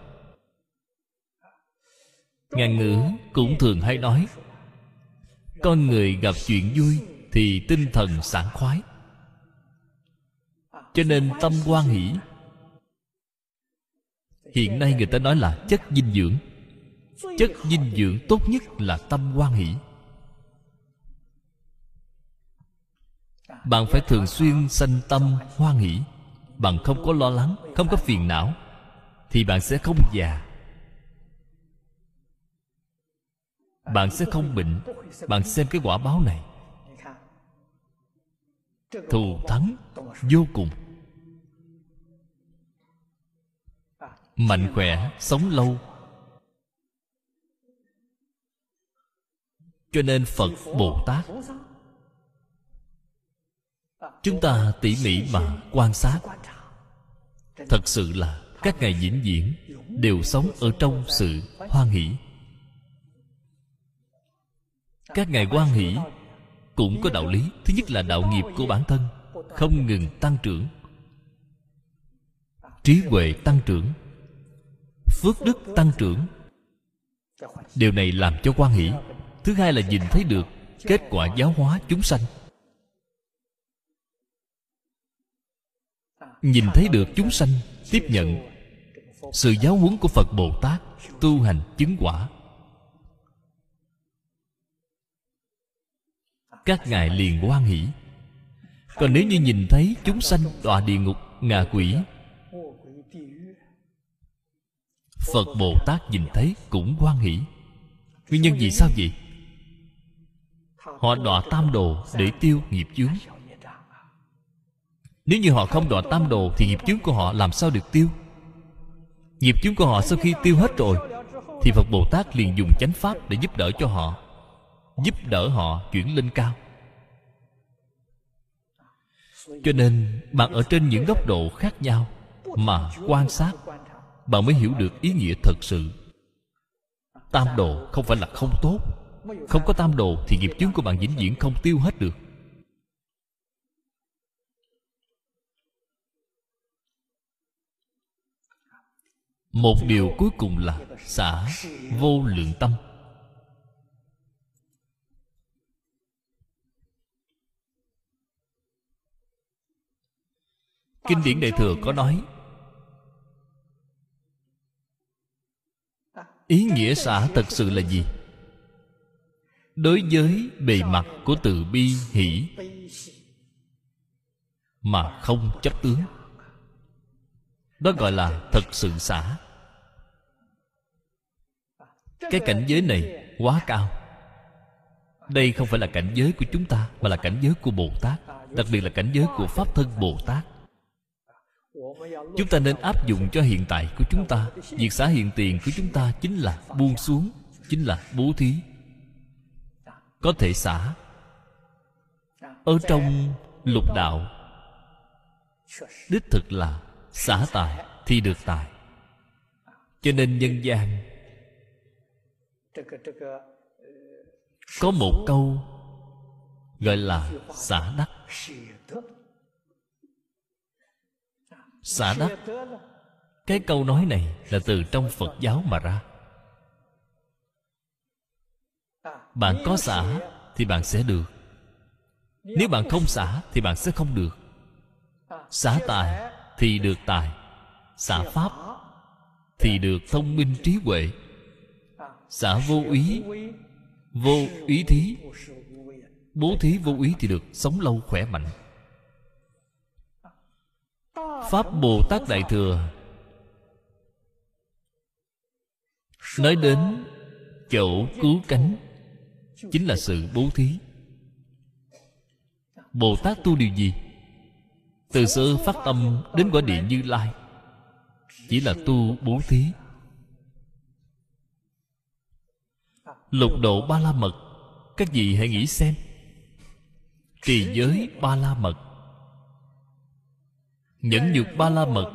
Ngàn ngữ cũng thường hay nói, con người gặp chuyện vui thì tinh thần sảng khoái cho nên tâm quan hỷ. Hiện nay người ta nói là chất dinh dưỡng. Chất dinh dưỡng tốt nhất là tâm quan hỷ. Bạn phải thường xuyên sanh tâm hoan hỷ. Bạn không có lo lắng, không có phiền não, thì bạn sẽ không già. Bạn sẽ không bệnh. Bạn xem cái quả báo này. Thù thắng vô cùng. Mạnh khỏe, sống lâu. Cho nên phật bồ tát, chúng ta tỉ mỉ mà quan sát. Thật sự là các ngài diễn diễn đều sống ở trong sự hoan hỷ. Các ngài hoan hỷ cũng có đạo lý. Thứ nhất là đạo nghiệp của bản thân, không ngừng tăng trưởng. Trí huệ tăng trưởng phước đức tăng trưởng. Điều này làm cho quan hỷ thứ hai là nhìn thấy được kết quả giáo hóa chúng sanh. Nhìn thấy được chúng sanh, tiếp nhận sự giáo huấn của phật bồ tát, tu hành chứng quả. Các ngài liền hoan hỷ. Còn nếu như nhìn thấy chúng sanh đọa địa ngục, ngạ quỷ phật bồ tát nhìn thấy cũng quan hỷ. Nguyên nhân vì sao vậy? Họ đọa tam đồ để tiêu nghiệp chướng. Nếu như họ không đọa tam đồ thì nghiệp chướng của họ làm sao được tiêu? Nghiệp chướng của họ sau khi tiêu hết rồi, thì phật bồ tát liền dùng chánh pháp để giúp đỡ cho họ, giúp đỡ họ chuyển lên cao. Cho nên, bạn ở trên những góc độ khác nhau mà quan sát bạn mới hiểu được ý nghĩa thật sự. Tam đồ không phải là không tốt. Không có tam đồ thì nghiệp chướng của bạn vĩnh viễn không tiêu hết được. Một điều cuối cùng là xả vô lượng tâm. Kinh điển đại thừa có nói ý nghĩa xả thật sự là gì? Đối với bề mặt của từ bi hỷ mà không chấp tướng, đó gọi là thật sự xả cái cảnh giới này quá cao. Đây không phải là cảnh giới của chúng ta, mà là cảnh giới của bồ tát, đặc biệt là cảnh giới của pháp thân bồ tát chúng ta nên áp dụng cho hiện tại của chúng ta. Việc xả hiện tiền của chúng ta chính là buông xuống, chính là bố thí. Có thể xả ở trong lục đạo. Đích thực là xả tài thì được tài. Cho nên nhân gian có một câu gọi là xả đắc xả đắc cái câu nói này là từ trong phật giáo mà ra. Bạn có xả thì bạn sẽ được. Nếu bạn không xả thì bạn sẽ không được. Xả tài thì được tài. Xả pháp thì được thông minh trí huệ. Xả vô ý, vô ý thí. Bố thí vô ý thì được sống lâu khỏe mạnh pháp bồ tát đại thừa. Nói đến chỗ cứu cánh, chính là sự bố thí. Bồ tát tu điều gì? Từ sơ phát tâm đến quả địa như lai, chỉ là tu bố thí. Lục độ ba la mật, các vị hãy nghĩ xem. Trì giới ba la mật nhẫn nhục ba la mật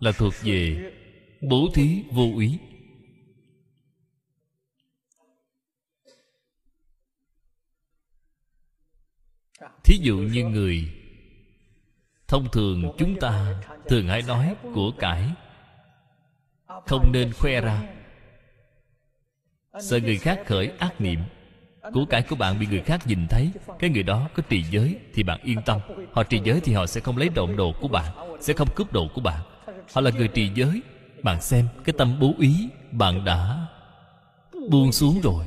là thuộc về bố thí vô úy. Thí dụ như người thông thường chúng ta thường hay nói của cải, không nên khoe ra, sợ người khác khởi ác niệm của cải của bạn bị người khác nhìn thấy. Cái người đó có trì giới thì bạn yên tâm. Họ trì giới thì họ sẽ không lấy trộm đồ của bạn, sẽ không cướp đồ của bạn. Họ là người trì giới. Bạn xem cái tâm bố ý bạn đã buông xuống rồi.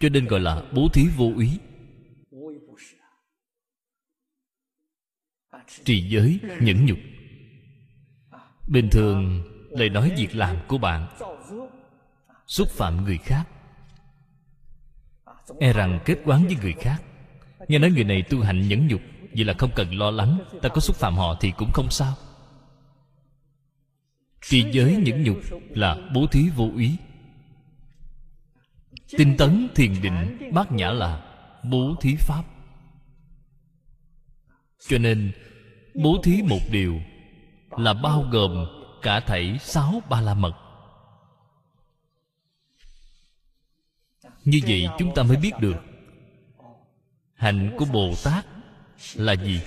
Cho nên gọi là bố thí vô ý. Trì giới nhẫn nhục. Bình thường lời nói việc làm của bạn xúc phạm người khác e rằng kết quán với người khác. Nghe nói người này tu hành nhẫn nhục vậy là không cần lo lắng ta có xúc phạm họ thì cũng không sao. Trì giới nhẫn nhục là bố thí vô úy tinh tấn thiền định bát nhã là bố thí pháp. Cho nên bố thí một điều là bao gồm cả thảy sáu ba la mật như vậy chúng ta mới biết được hạnh của bồ tát là gì.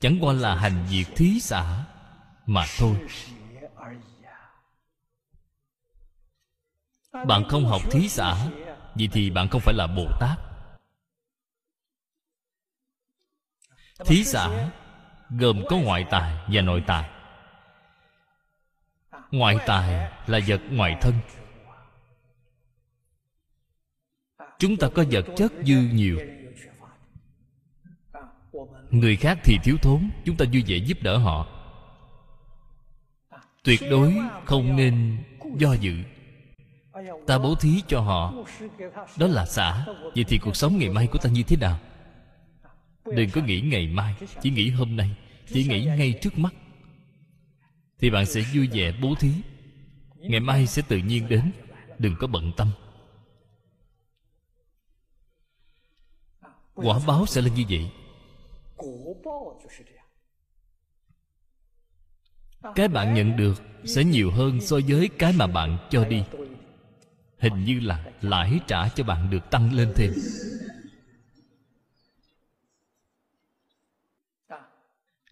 Chẳng qua là hành việc thí xã mà thôi. Bạn không học thí xã vậy thì bạn không phải là bồ tát thí xã gồm có ngoại tài và nội tài. Ngoại tài là vật ngoài thân. Chúng ta có vật chất dư nhiều. Người khác thì thiếu thốn, chúng ta vui vẻ giúp đỡ họ. Tuyệt đối không nên do dự. Ta bố thí cho họ. Đó là xã vậy thì cuộc sống ngày mai của ta như thế nào? Đừng có nghĩ ngày mai, chỉ nghĩ hôm nay, chỉ nghĩ ngay trước mắt. Thì bạn sẽ vui vẻ bố thí. Ngày mai sẽ tự nhiên đến. Đừng có bận tâm. Quả báo sẽ là như vậy. Cái bạn nhận được sẽ nhiều hơn so với cái mà bạn cho đi. Hình như là lãi trả cho bạn được tăng lên thêm.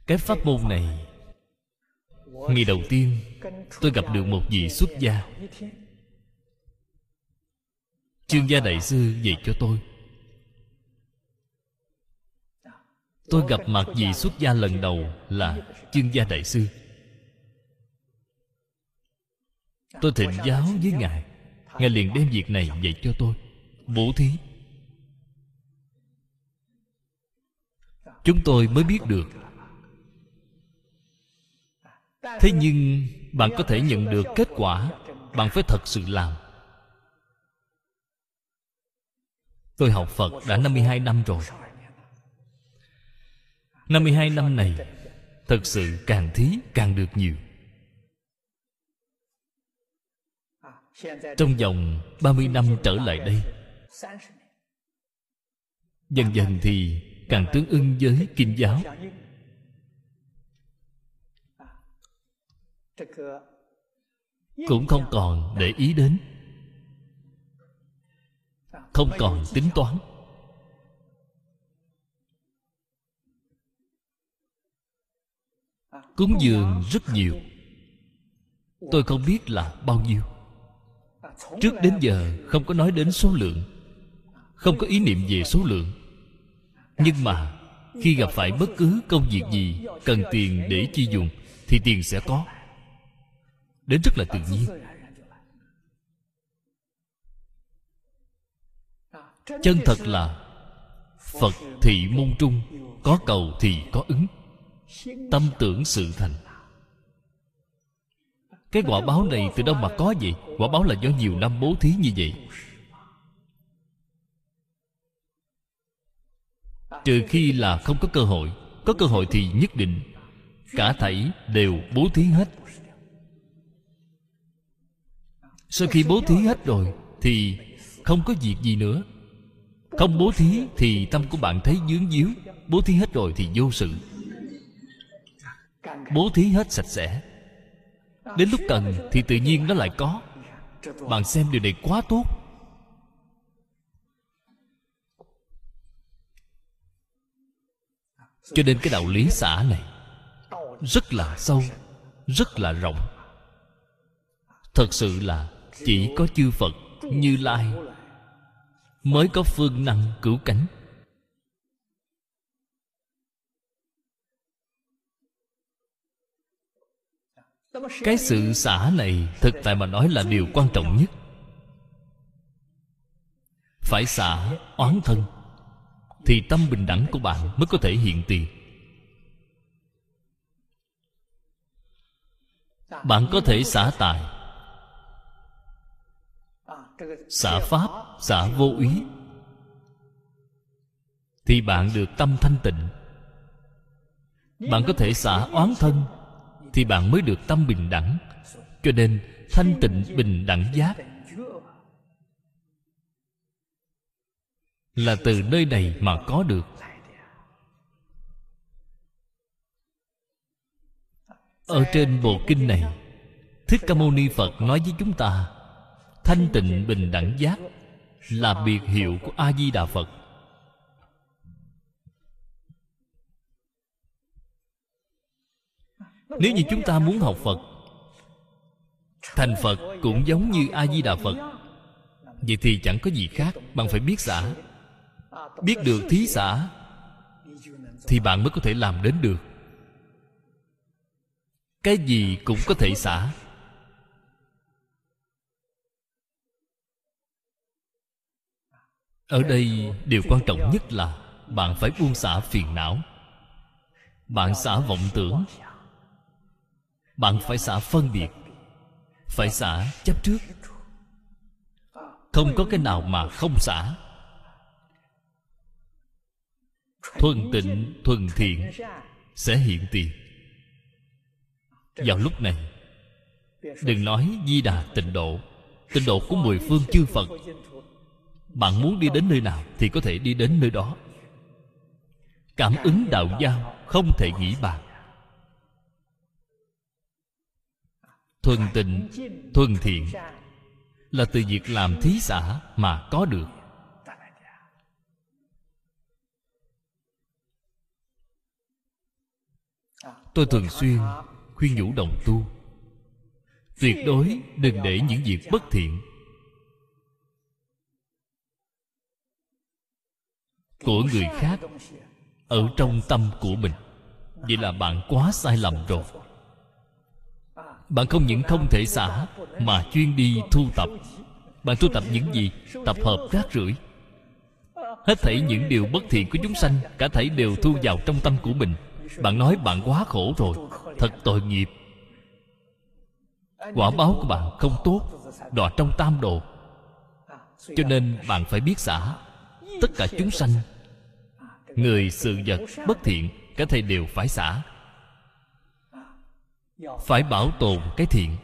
Cái pháp môn này, ngày đầu tiên tôi gặp được một vị xuất gia. Chương gia đại sư dạy cho tôi. Tôi gặp mặt vị xuất gia lần đầu là chương gia đại sư. Tôi thịnh giáo với ngài. Ngài liền đem việc này dạy cho tôi. Bố thí. Chúng tôi mới biết được. Thế nhưng bạn có thể nhận được kết quả bạn phải thật sự làm. Tôi học phật đã 52 năm rồi. 52 năm này, Thật sự càng thí càng được nhiều. Trong vòng 30 năm trở lại đây, Dần dần thì càng tương ưng với kinh giáo. Cũng không còn để ý đến, Không còn tính toán. Cúng dường rất nhiều. Tôi không biết là bao nhiêu. Trước đến giờ không có nói đến số lượng, không có ý niệm về số lượng. Nhưng mà khi gặp phải bất cứ công việc gì cần tiền để chi dùng thì tiền sẽ có. Đến rất là tự nhiên. Chân thật là phật thị môn trung có cầu thì có ứng tâm tưởng sự thành. Cái quả báo này từ đâu mà có vậy? Quả báo là do nhiều năm bố thí như vậy. Trừ khi là không có cơ hội, có cơ hội thì nhất định cả thảy đều bố thí hết. Sau khi bố thí hết rồi thì không có việc gì nữa. Không bố thí thì tâm của bạn thấy dướng díu. Bố thí hết rồi thì vô sự bố thí hết sạch sẽ. Đến lúc cần thì tự nhiên nó lại có. Bạn xem điều này quá tốt. Cho nên cái đạo lý xã này rất là sâu, rất là rộng. Thật sự là chỉ có chư phật như lai mới có phương năng cứu cánh. Cái sự xả này thực tại mà nói là điều quan trọng nhất. Phải xả oán thân, thì tâm bình đẳng của bạn mới có thể hiện tiền. Bạn có thể xả tài, xả pháp, xả vô úy thì bạn được tâm thanh tịnh. Bạn có thể xả oán thân thì bạn mới được tâm bình đẳng. Cho nên, thanh tịnh bình đẳng giác là từ nơi này mà có được. Ở trên bộ kinh này, thích ca mâu ni phật nói với chúng ta, thanh tịnh bình đẳng giác là biệt hiệu của a di đà phật. Nếu như chúng ta muốn học phật, thành phật cũng giống như a di đà phật. Vậy thì chẳng có gì khác, bạn phải biết xả. Biết được thí xả, thì bạn mới có thể làm đến được. Cái gì cũng có thể xả. Ở đây, điều quan trọng nhất là bạn phải buông xả phiền não. Bạn xả vọng tưởng bạn phải xả phân biệt. Phải xả chấp trước. Không có cái nào mà không xả. Thuần tịnh, thuần thiện sẽ hiện tiền. Vào lúc này, đừng nói di đà tịnh độ. Tịnh độ của mười phương chư phật. Bạn muốn đi đến nơi nào thì có thể đi đến nơi đó. Cảm ứng đạo giao không thể nghĩ bàn. Thuần tịnh thuần thiện là từ việc làm thí xã mà có được. Tôi thường xuyên khuyên nhủ đồng tu, tuyệt đối đừng để những việc bất thiện. Của người khác ở trong tâm của mình, vậy là bạn quá sai lầm rồi bạn không những không thể xả, mà chuyên đi thu tập. Bạn thu tập những gì? Tập hợp rác rưởi. Hết thảy những điều bất thiện của chúng sanh, cả thảy đều thu vào trong tâm của mình. Bạn nói bạn quá khổ rồi, thật tội nghiệp. Quả báo của bạn không tốt, đọa trong tam đồ. Cho nên bạn phải biết xả. Tất cả chúng sanh, người sự vật bất thiện, cả thầy đều phải xả phải bảo tồn cái thiện.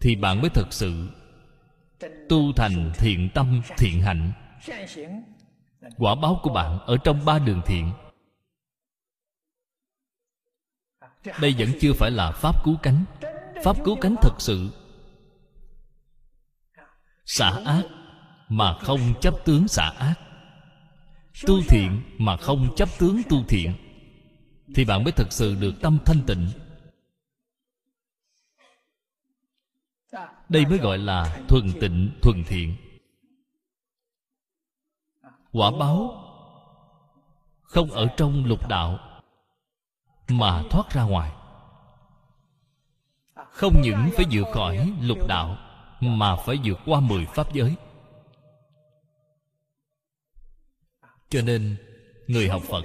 Thì bạn mới thật sự tu thành thiện tâm, thiện hạnh. Quả báo của bạn ở trong ba đường thiện. Đây vẫn chưa phải là pháp cứu cánh. Pháp cứu cánh thật sự. Xả ác mà không chấp tướng xả ác. Tu thiện mà không chấp tướng tu thiện. Thì bạn mới thật sự được tâm thanh tịnh. Đây mới gọi là thuần tịnh, thuần thiện. Quả báo không ở trong lục đạo, mà thoát ra ngoài. Không những phải vượt khỏi lục đạo, mà phải vượt qua mười pháp giới. Cho nên, người học phật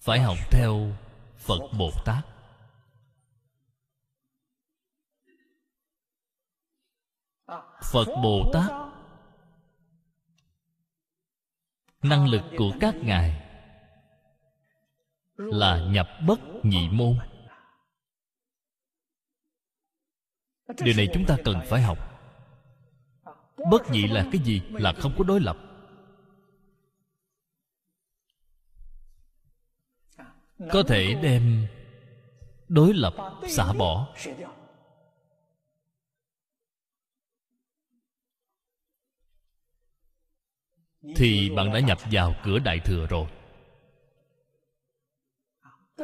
phải học theo phật bồ tát. Phật bồ tát năng lực của các ngài là nhập bất nhị môn. Điều này chúng ta cần phải học. Bất nhị là cái gì? Là không có đối lập. Có thể đem đối lập xả bỏ. Thì bạn đã nhập vào cửa đại thừa rồi.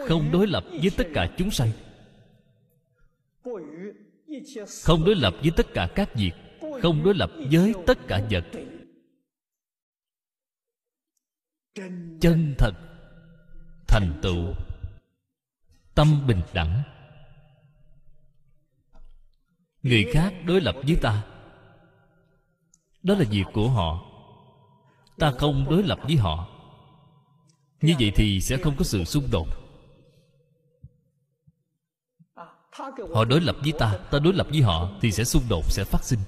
Không đối lập với tất cả chúng sanh. Không đối lập với tất cả các việc. Không đối lập với tất cả vật. Chân thật, thành tựu, tâm bình đẳng. Người khác đối lập với ta. Đó là việc của họ ta không đối lập với họ. Như vậy thì sẽ không có sự xung đột. Họ đối lập với ta ta đối lập với họ thì sẽ xung đột, sẽ phát sinh.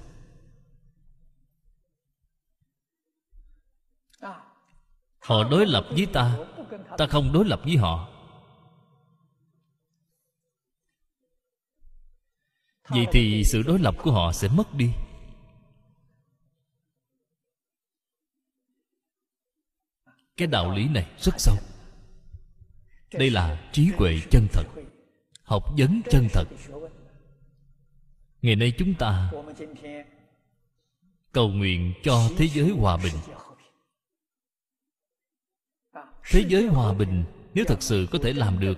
Họ đối lập với ta ta không đối lập với họ. Vậy thì sự đối lập của họ sẽ mất đi. Cái đạo lý này rất sâu. Đây là trí huệ chân thật, học vấn chân thật. Ngày nay chúng ta cầu nguyện cho thế giới hòa bình. Thế giới hòa bình, nếu thật sự có thể làm được,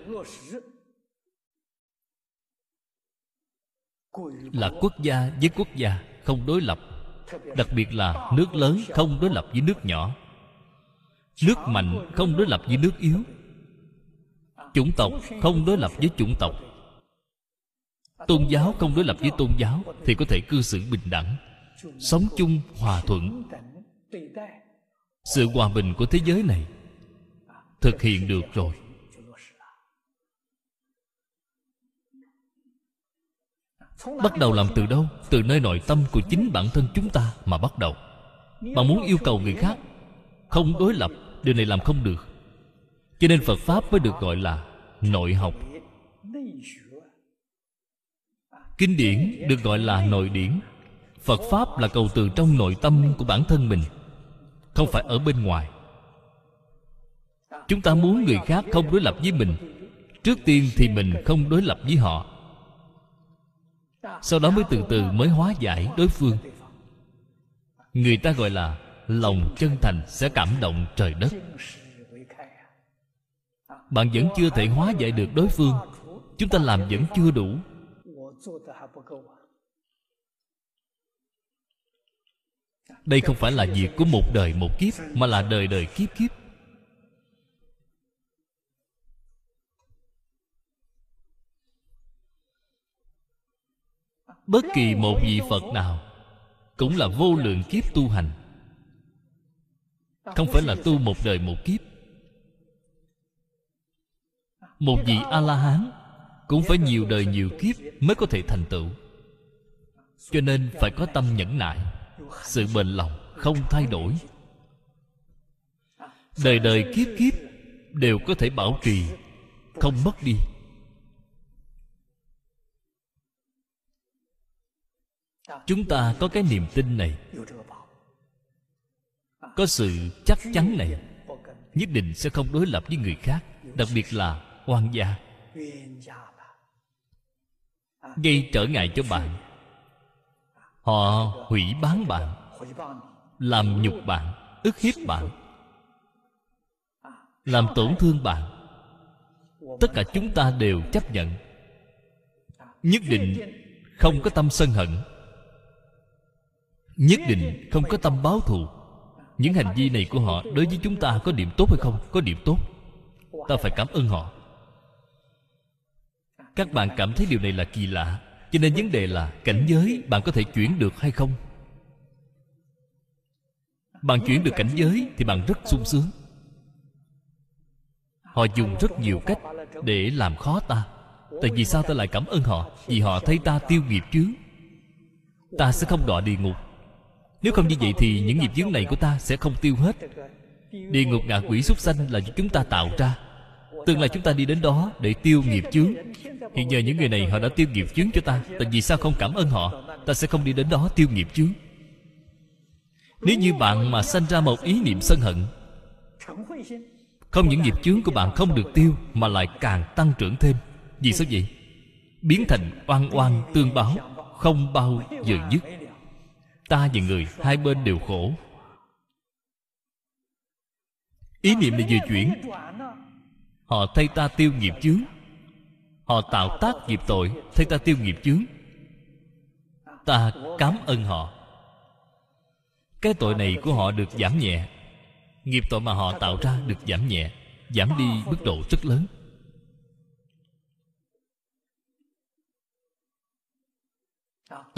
là quốc gia với quốc gia không đối lập, đặc biệt là nước lớn không đối lập với nước nhỏ nước mạnh không đối lập với nước yếu. Chủng tộc không đối lập với chủng tộc. Tôn giáo không đối lập với tôn giáo thì có thể cư xử bình đẳng, sống chung hòa thuận. Sự hòa bình của thế giới này thực hiện được rồi. Bắt đầu làm từ đâu? Từ nơi nội tâm của chính bản thân chúng ta mà bắt đầu. Bạn muốn yêu cầu người khác không đối lập điều này làm không được. Cho nên phật pháp mới được gọi là nội học. Kinh điển được gọi là nội điển. Phật pháp là cầu từ trong nội tâm của bản thân mình, không phải ở bên ngoài. Chúng ta muốn người khác không đối lập với mình, trước tiên thì mình không đối lập với họ. Sau đó mới từ từ mới hóa giải đối phương. Người ta gọi là lòng chân thành sẽ cảm động trời đất. Bạn vẫn chưa thể hóa giải được đối phương. Chúng ta làm vẫn chưa đủ. Đây không phải là việc của một đời một kiếp, mà là đời đời kiếp kiếp. Bất kỳ một vị phật nào cũng là vô lượng kiếp tu hành không phải là tu một đời một kiếp. Một vị a la hán cũng phải nhiều đời nhiều kiếp mới có thể thành tựu. Cho nên phải có tâm nhẫn nại sự bền lòng không thay đổi. Đời đời kiếp kiếp đều có thể bảo trì không mất đi. Chúng ta có cái niềm tin này có sự chắc chắn này, nhất định sẽ không đối lập với người khác, đặc biệt là oan gia. Gây trở ngại cho bạn. Họ hủy bán bạn, làm nhục bạn, ức hiếp bạn, làm tổn thương bạn. Tất cả chúng ta đều chấp nhận. Nhất định không có tâm sân hận. Nhất định không có tâm báo thù những hành vi này của họ đối với chúng ta có điểm tốt hay không? Có điểm tốt. Ta phải cảm ơn họ. Các bạn cảm thấy điều này là kỳ lạ, cho nên vấn đề là cảnh giới bạn có thể chuyển được hay không? Bạn chuyển được cảnh giới thì bạn rất sung sướng. Họ dùng rất nhiều cách để làm khó ta. Tại vì sao ta lại cảm ơn họ? Vì họ thấy ta tiêu nghiệp chứ ta sẽ không đọa địa ngục nếu không như vậy thì những nghiệp chướng này của ta sẽ không tiêu hết. Địa ngục ngạ quỷ súc sanh là do chúng ta tạo ra. Tương lai chúng ta đi đến đó để tiêu nghiệp chướng. Hiện giờ những người này họ đã tiêu nghiệp chướng cho ta. Tại vì sao không cảm ơn họ? Ta sẽ không đi đến đó tiêu nghiệp chướng. Nếu như bạn mà sanh ra một ý niệm sân hận, không những nghiệp chướng của bạn không được tiêu, mà lại càng tăng trưởng thêm. Vì sao vậy? Biến thành oan oan tương báo, không bao giờ dứt ta và người hai bên đều khổ. Ý niệm này vừa chuyển, họ thay ta tiêu nghiệp chướng. Họ tạo tác nghiệp tội, thay ta tiêu nghiệp chướng. Ta cảm ơn họ. Cái tội này của họ được giảm nhẹ, nghiệp tội mà họ tạo ra được giảm nhẹ, giảm đi mức độ rất lớn.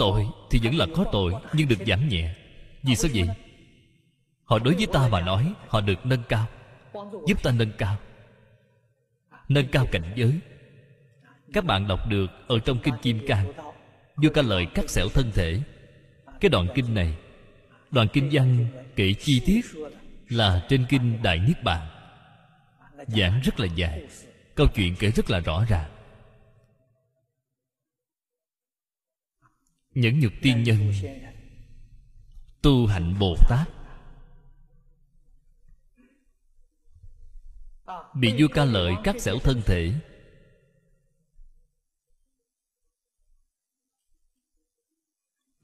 Tội thì vẫn là có tội, nhưng được giảm nhẹ. Vì sao vậy? Họ đối với ta mà nói, họ được nâng cao. Giúp ta nâng cao. Nâng cao cảnh giới. Các bạn đọc được ở trong kinh kim cang. Vô ca lợi cắt xẻo thân thể. Cái đoạn kinh này, đoạn kinh văn kể chi tiết là trên kinh đại niết bàn. Giảng rất là dài, câu chuyện kể rất là rõ ràng. Những nhục tiên nhân. Tu hạnh bồ tát bị vua ca lợi cắt xẻo thân thể.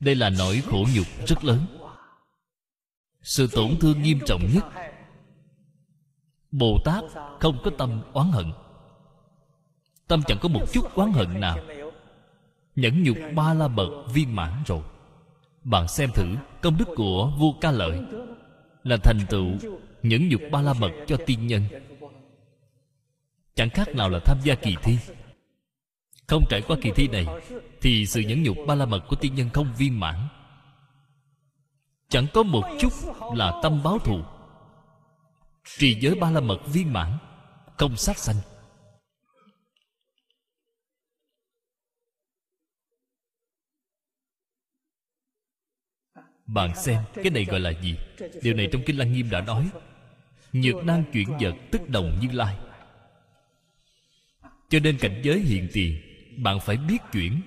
Đây là nỗi khổ nhục rất lớn. Sự tổn thương nghiêm trọng nhất. Bồ tát không có tâm oán hận. Tâm chẳng có một chút oán hận nào nhẫn nhục ba la mật viên mãn rồi. Bạn xem thử công đức của vua ca lợi. Là thành tựu nhẫn nhục ba la mật cho tiên nhân. Chẳng khác nào là tham gia kỳ thi. Không trải qua kỳ thi này, thì sự nhẫn nhục ba la mật của tiên nhân không viên mãn. Chẳng có một chút là tâm báo thù. Trì giới ba la mật viên mãn, không sát sanh. Bạn xem, cái này gọi là gì? Điều này trong kinh lăng nghiêm đã nói. Nhược năng chuyển vật tức đồng như lai. Cho nên cảnh giới hiện tiền, bạn phải biết chuyển.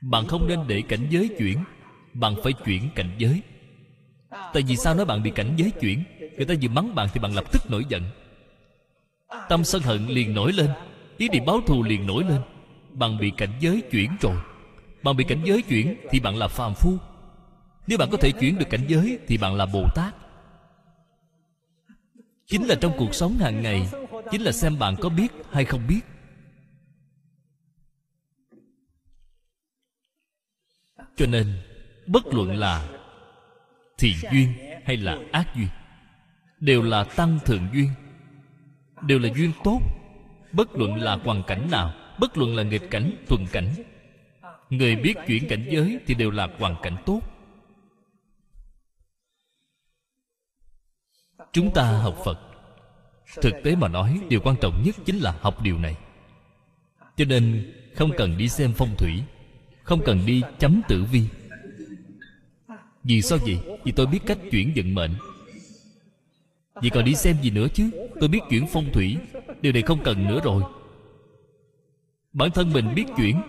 Bạn không nên để cảnh giới chuyển, bạn phải chuyển cảnh giới. Tại vì sao nói bạn bị cảnh giới chuyển? Người ta vừa mắng bạn thì bạn lập tức nổi giận. Tâm sân hận liền nổi lên, ý định báo thù liền nổi lên. Bạn bị cảnh giới chuyển rồi bạn bị cảnh giới chuyển thì bạn là phàm phu. Nếu bạn có thể chuyển được cảnh giới thì bạn là bồ tát. Chính là trong cuộc sống hàng ngày, chính là xem bạn có biết hay không biết. Cho nên, bất luận là thiện duyên hay là ác duyên, đều là tăng thượng duyên, đều là duyên tốt. Bất luận là hoàn cảnh nào, bất luận là nghịch cảnh, thuận cảnh người biết chuyển cảnh giới thì đều là hoàn cảnh tốt. Chúng ta học phật. Thực tế mà nói, điều quan trọng nhất chính là học điều này. Cho nên, không cần đi xem phong thủy, không cần đi chấm tử vi. Vì sao vậy? Vì tôi biết cách chuyển vận mệnh. Vì còn đi xem gì nữa chứ? Tôi biết chuyển phong thủy, điều này không cần nữa rồi. Bản thân mình biết chuyển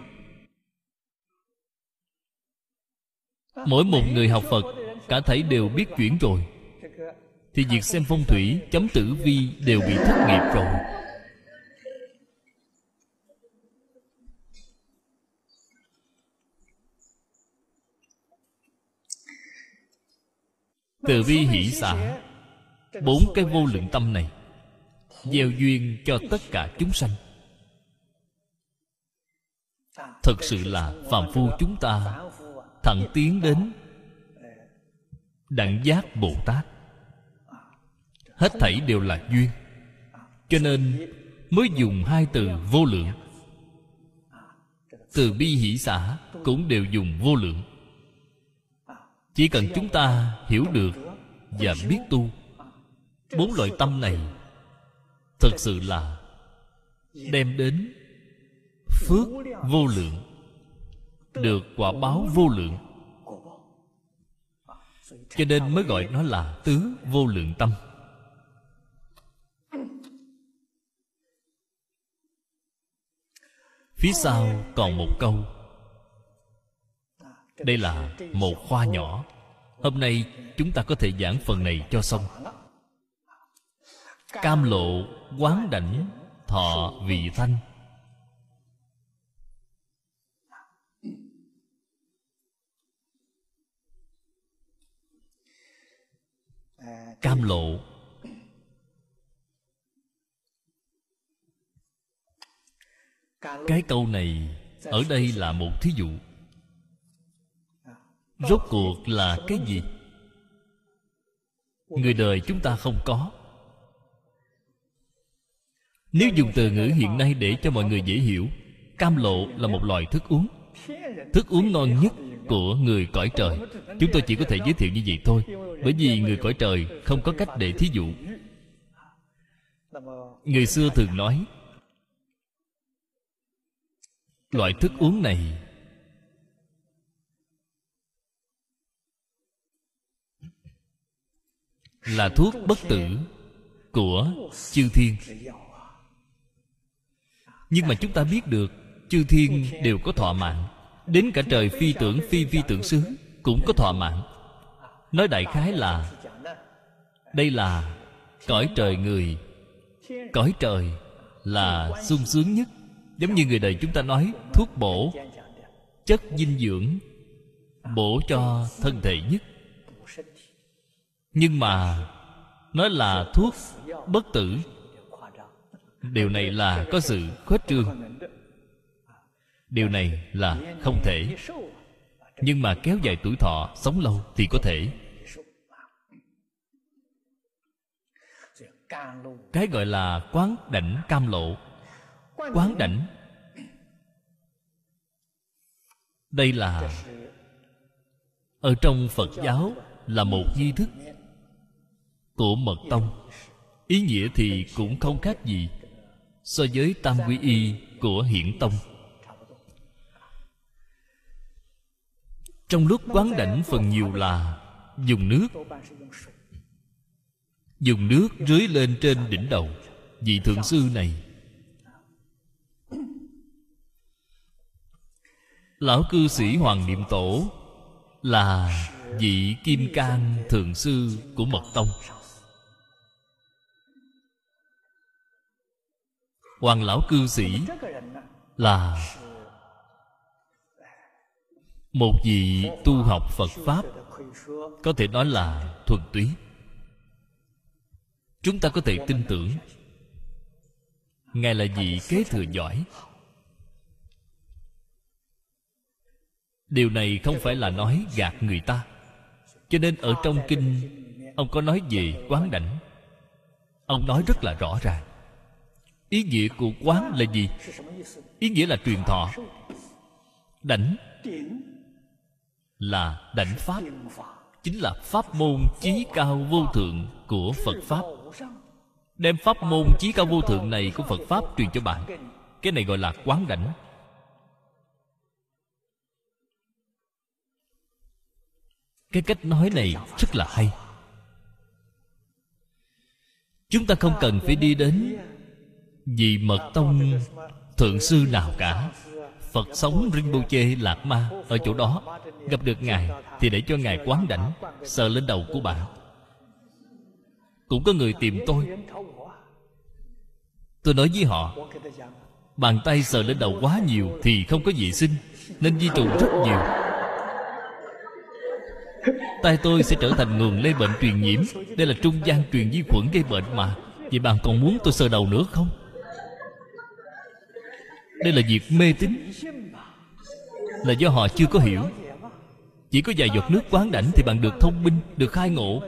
mỗi một người học phật cả thảy đều biết chuyển rồi. Thì việc xem phong thủy, chấm tử vi đều bị thất nghiệp rồi. Từ bi hỷ xã bốn cái vô lượng tâm này, gieo duyên cho tất cả chúng sanh. Thật sự là phàm phu chúng ta thẳng tiến đến đẳng giác bồ tát hết thảy đều là duyên, cho nên mới dùng hai từ vô lượng. Từ bi hỷ xã cũng đều dùng vô lượng. Chỉ cần chúng ta hiểu được và biết tu, bốn loại tâm này thật sự là đem đến phước vô lượng được quả báo vô lượng. Cho nên mới gọi nó là tứ vô lượng tâm. Phía sau còn một câu. Đây là một khoa nhỏ. Hôm nay chúng ta có thể giảng phần này cho xong. Cam lộ, quán đảnh, thọ vị thanh. Cam lộ. Cái câu này ở đây là một thí dụ. Rốt cuộc là cái gì? Người đời chúng ta không có. Nếu dùng từ ngữ hiện nay để cho mọi người dễ hiểu, cam lộ là một loại thức uống. Thức uống ngon nhất của người cõi trời. Chúng tôi chỉ có thể giới thiệu như vậy thôi, bởi vì người cõi trời không có cách để thí dụ. Người xưa thường nói, loại thức uống này là thuốc bất tử của chư thiên. Nhưng mà chúng ta biết được, chư thiên đều có thọ mạng đến cả trời phi tưởng phi phi tưởng xứ cũng có thọ mạng nói đại khái là, đây là cõi trời người. Cõi trời là sung sướng nhất. Giống như người đời chúng ta nói, thuốc bổ chất dinh dưỡng, bổ cho thân thể nhất. Nhưng mà nói là thuốc bất tử. Điều này là có sự khuếch trương điều này là không thể. Nhưng mà kéo dài tuổi thọ, sống lâu thì có thể. Cái gọi là quán đảnh cam lộ. Quán đảnh. Đây là, ở trong phật giáo là một nghi thức của mật tông. Ý nghĩa thì cũng không khác gì so với tam quy y của hiển tông. Trong lúc quán đảnh phần nhiều là dùng nước. Dùng nước rưới lên trên đỉnh đầu vị thượng sư này. Lão cư sĩ hoàng niệm tổ là vị kim cang thượng sư của mật tông. Hoàng lão cư sĩ là một vị tu học phật pháp có thể nói là thuần túy. Chúng ta có thể tin tưởng ngài là vị kế thừa giỏi. Điều này không phải là nói gạt người ta. Cho nên ở trong kinh, ông có nói về quán đảnh. Ông nói rất là rõ ràng. Ý nghĩa của quán là gì? Ý nghĩa là truyền thọ. Đảnh là đảnh pháp, chính là pháp môn chí cao vô thượng của phật pháp. Đem pháp môn chí cao vô thượng này của phật pháp truyền cho bạn. Cái này gọi là quán đảnh. Cái cách nói này rất là hay. Chúng ta không cần phải đi đến vị mật tông thượng sư nào cả phật sống rinpoche lạc ma ở chỗ đó. Gặp được ngài thì để cho ngài quán đảnh, sờ lên đầu của bạn cũng có người tìm tôi. Tôi nói với họ, bàn tay sờ lên đầu quá nhiều thì không có vệ sinh nên di trù rất nhiều. Tay tôi sẽ trở thành nguồn lây bệnh truyền nhiễm. Đây là trung gian truyền vi khuẩn gây bệnh mà. Vậy bạn còn muốn tôi sờ đầu nữa không? Đây là việc mê tín. Là do họ chưa có hiểu. Chỉ có vài giọt nước quán đảnh thì bạn được thông minh, được khai ngộ.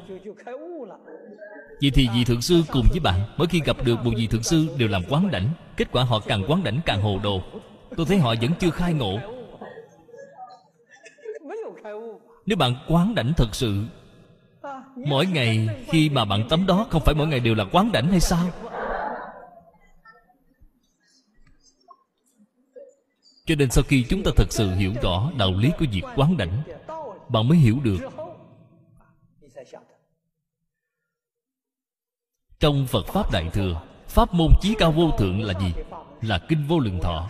Vậy thì vị thượng sư cùng với bạn, mỗi khi gặp được một vị thượng sư đều làm quán đảnh, kết quả họ càng quán đảnh càng hồ đồ. Tôi thấy họ vẫn chưa khai ngộ. Nếu bạn quán đảnh thật sự, mỗi ngày khi mà bạn tắm đó không phải mỗi ngày đều là quán đảnh hay sao? Cho nên sau khi chúng ta thật sự hiểu rõ đạo lý của việc quán đảnh, bạn mới hiểu được. Trong phật pháp đại thừa, pháp môn chí cao vô thượng là gì? Là kinh vô lượng thọ.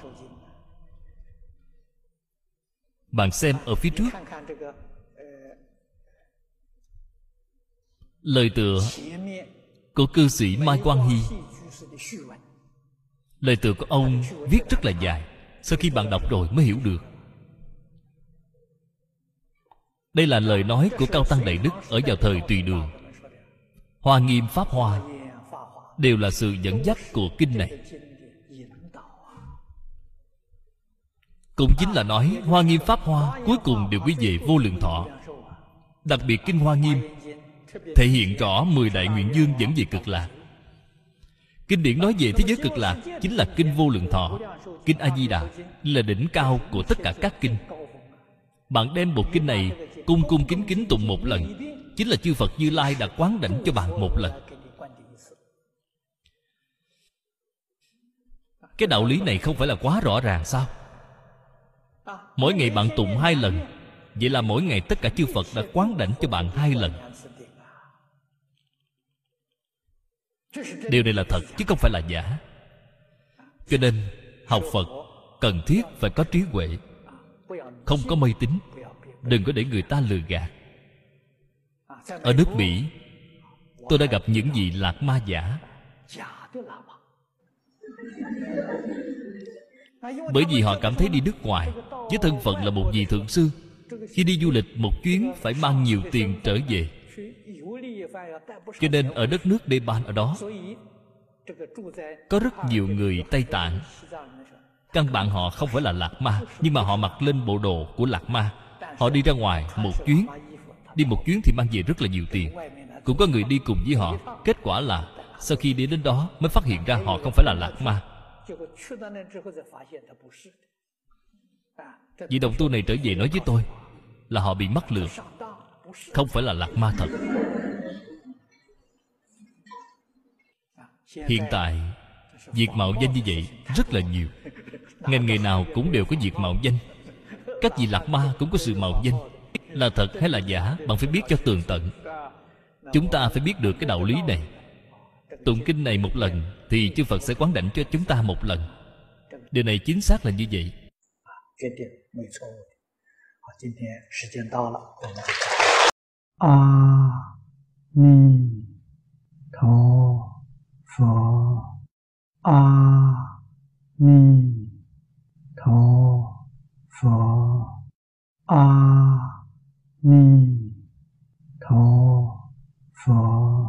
Bạn xem ở phía trước. Lời tựa của cư sĩ mai quang hy. Lời tựa của ông viết rất là dài sau khi bạn đọc rồi mới hiểu được. Đây là lời nói của cao tăng đại đức ở vào thời tùy đường. Hoa nghiêm pháp hoa đều là sự dẫn dắt của kinh này. Cũng chính là nói hoa nghiêm pháp hoa cuối cùng đều quy về vô lượng thọ. Đặc biệt kinh hoa nghiêm thể hiện rõ mười đại nguyện dương dẫn về cực lạc kinh điển nói về thế giới cực lạc chính là kinh vô lượng thọ. Kinh a di đà là đỉnh cao của tất cả các kinh. Bạn đem một kinh này cung cung kính kính tụng một lần, chính là chư phật như lai đã quán đảnh cho bạn một lần. Cái đạo lý này không phải là quá rõ ràng sao? Mỗi ngày bạn tụng hai lần, vậy là mỗi ngày tất cả chư phật đã quán đảnh cho bạn hai lần. Điều này là thật, chứ không phải là giả. Cho nên, học phật cần thiết phải có trí huệ. Không có mê tín, đừng có để người ta lừa gạt. Ở nước mỹ, tôi đã gặp những vị lạc ma giả. Bởi vì họ cảm thấy đi nước ngoài với thân phận là một vị thượng sư, khi đi du lịch một chuyến phải mang nhiều tiền trở về cho nên ở đất nước Nepal ở đó, có rất nhiều người Tây Tạng. Căn bản họ không phải là lạc ma, nhưng mà họ mặc lên bộ đồ của lạc ma. Họ đi ra ngoài một chuyến. Đi một chuyến thì mang về rất là nhiều tiền. Cũng có người đi cùng với họ. Kết quả là sau khi đi đến đó mới phát hiện ra họ không phải là lạc ma. Vị đồng tu này trở về nói với tôi là họ bị mắc lừa. không phải là lạc ma thật hiện tại việc mạo danh như vậy rất là nhiều ngành nghề nào cũng đều có việc mạo danh các vị lạc ma cũng có sự mạo danh là thật hay là giả bạn phải biết cho tường tận chúng ta phải biết được cái đạo lý này tụng kinh này một lần thì chư phật sẽ quán đảnh cho chúng ta một lần điều này chính xác là như vậy 决定没错误的。好，今天时间到了，我们就 阿弥陀佛阿弥陀佛阿弥陀佛。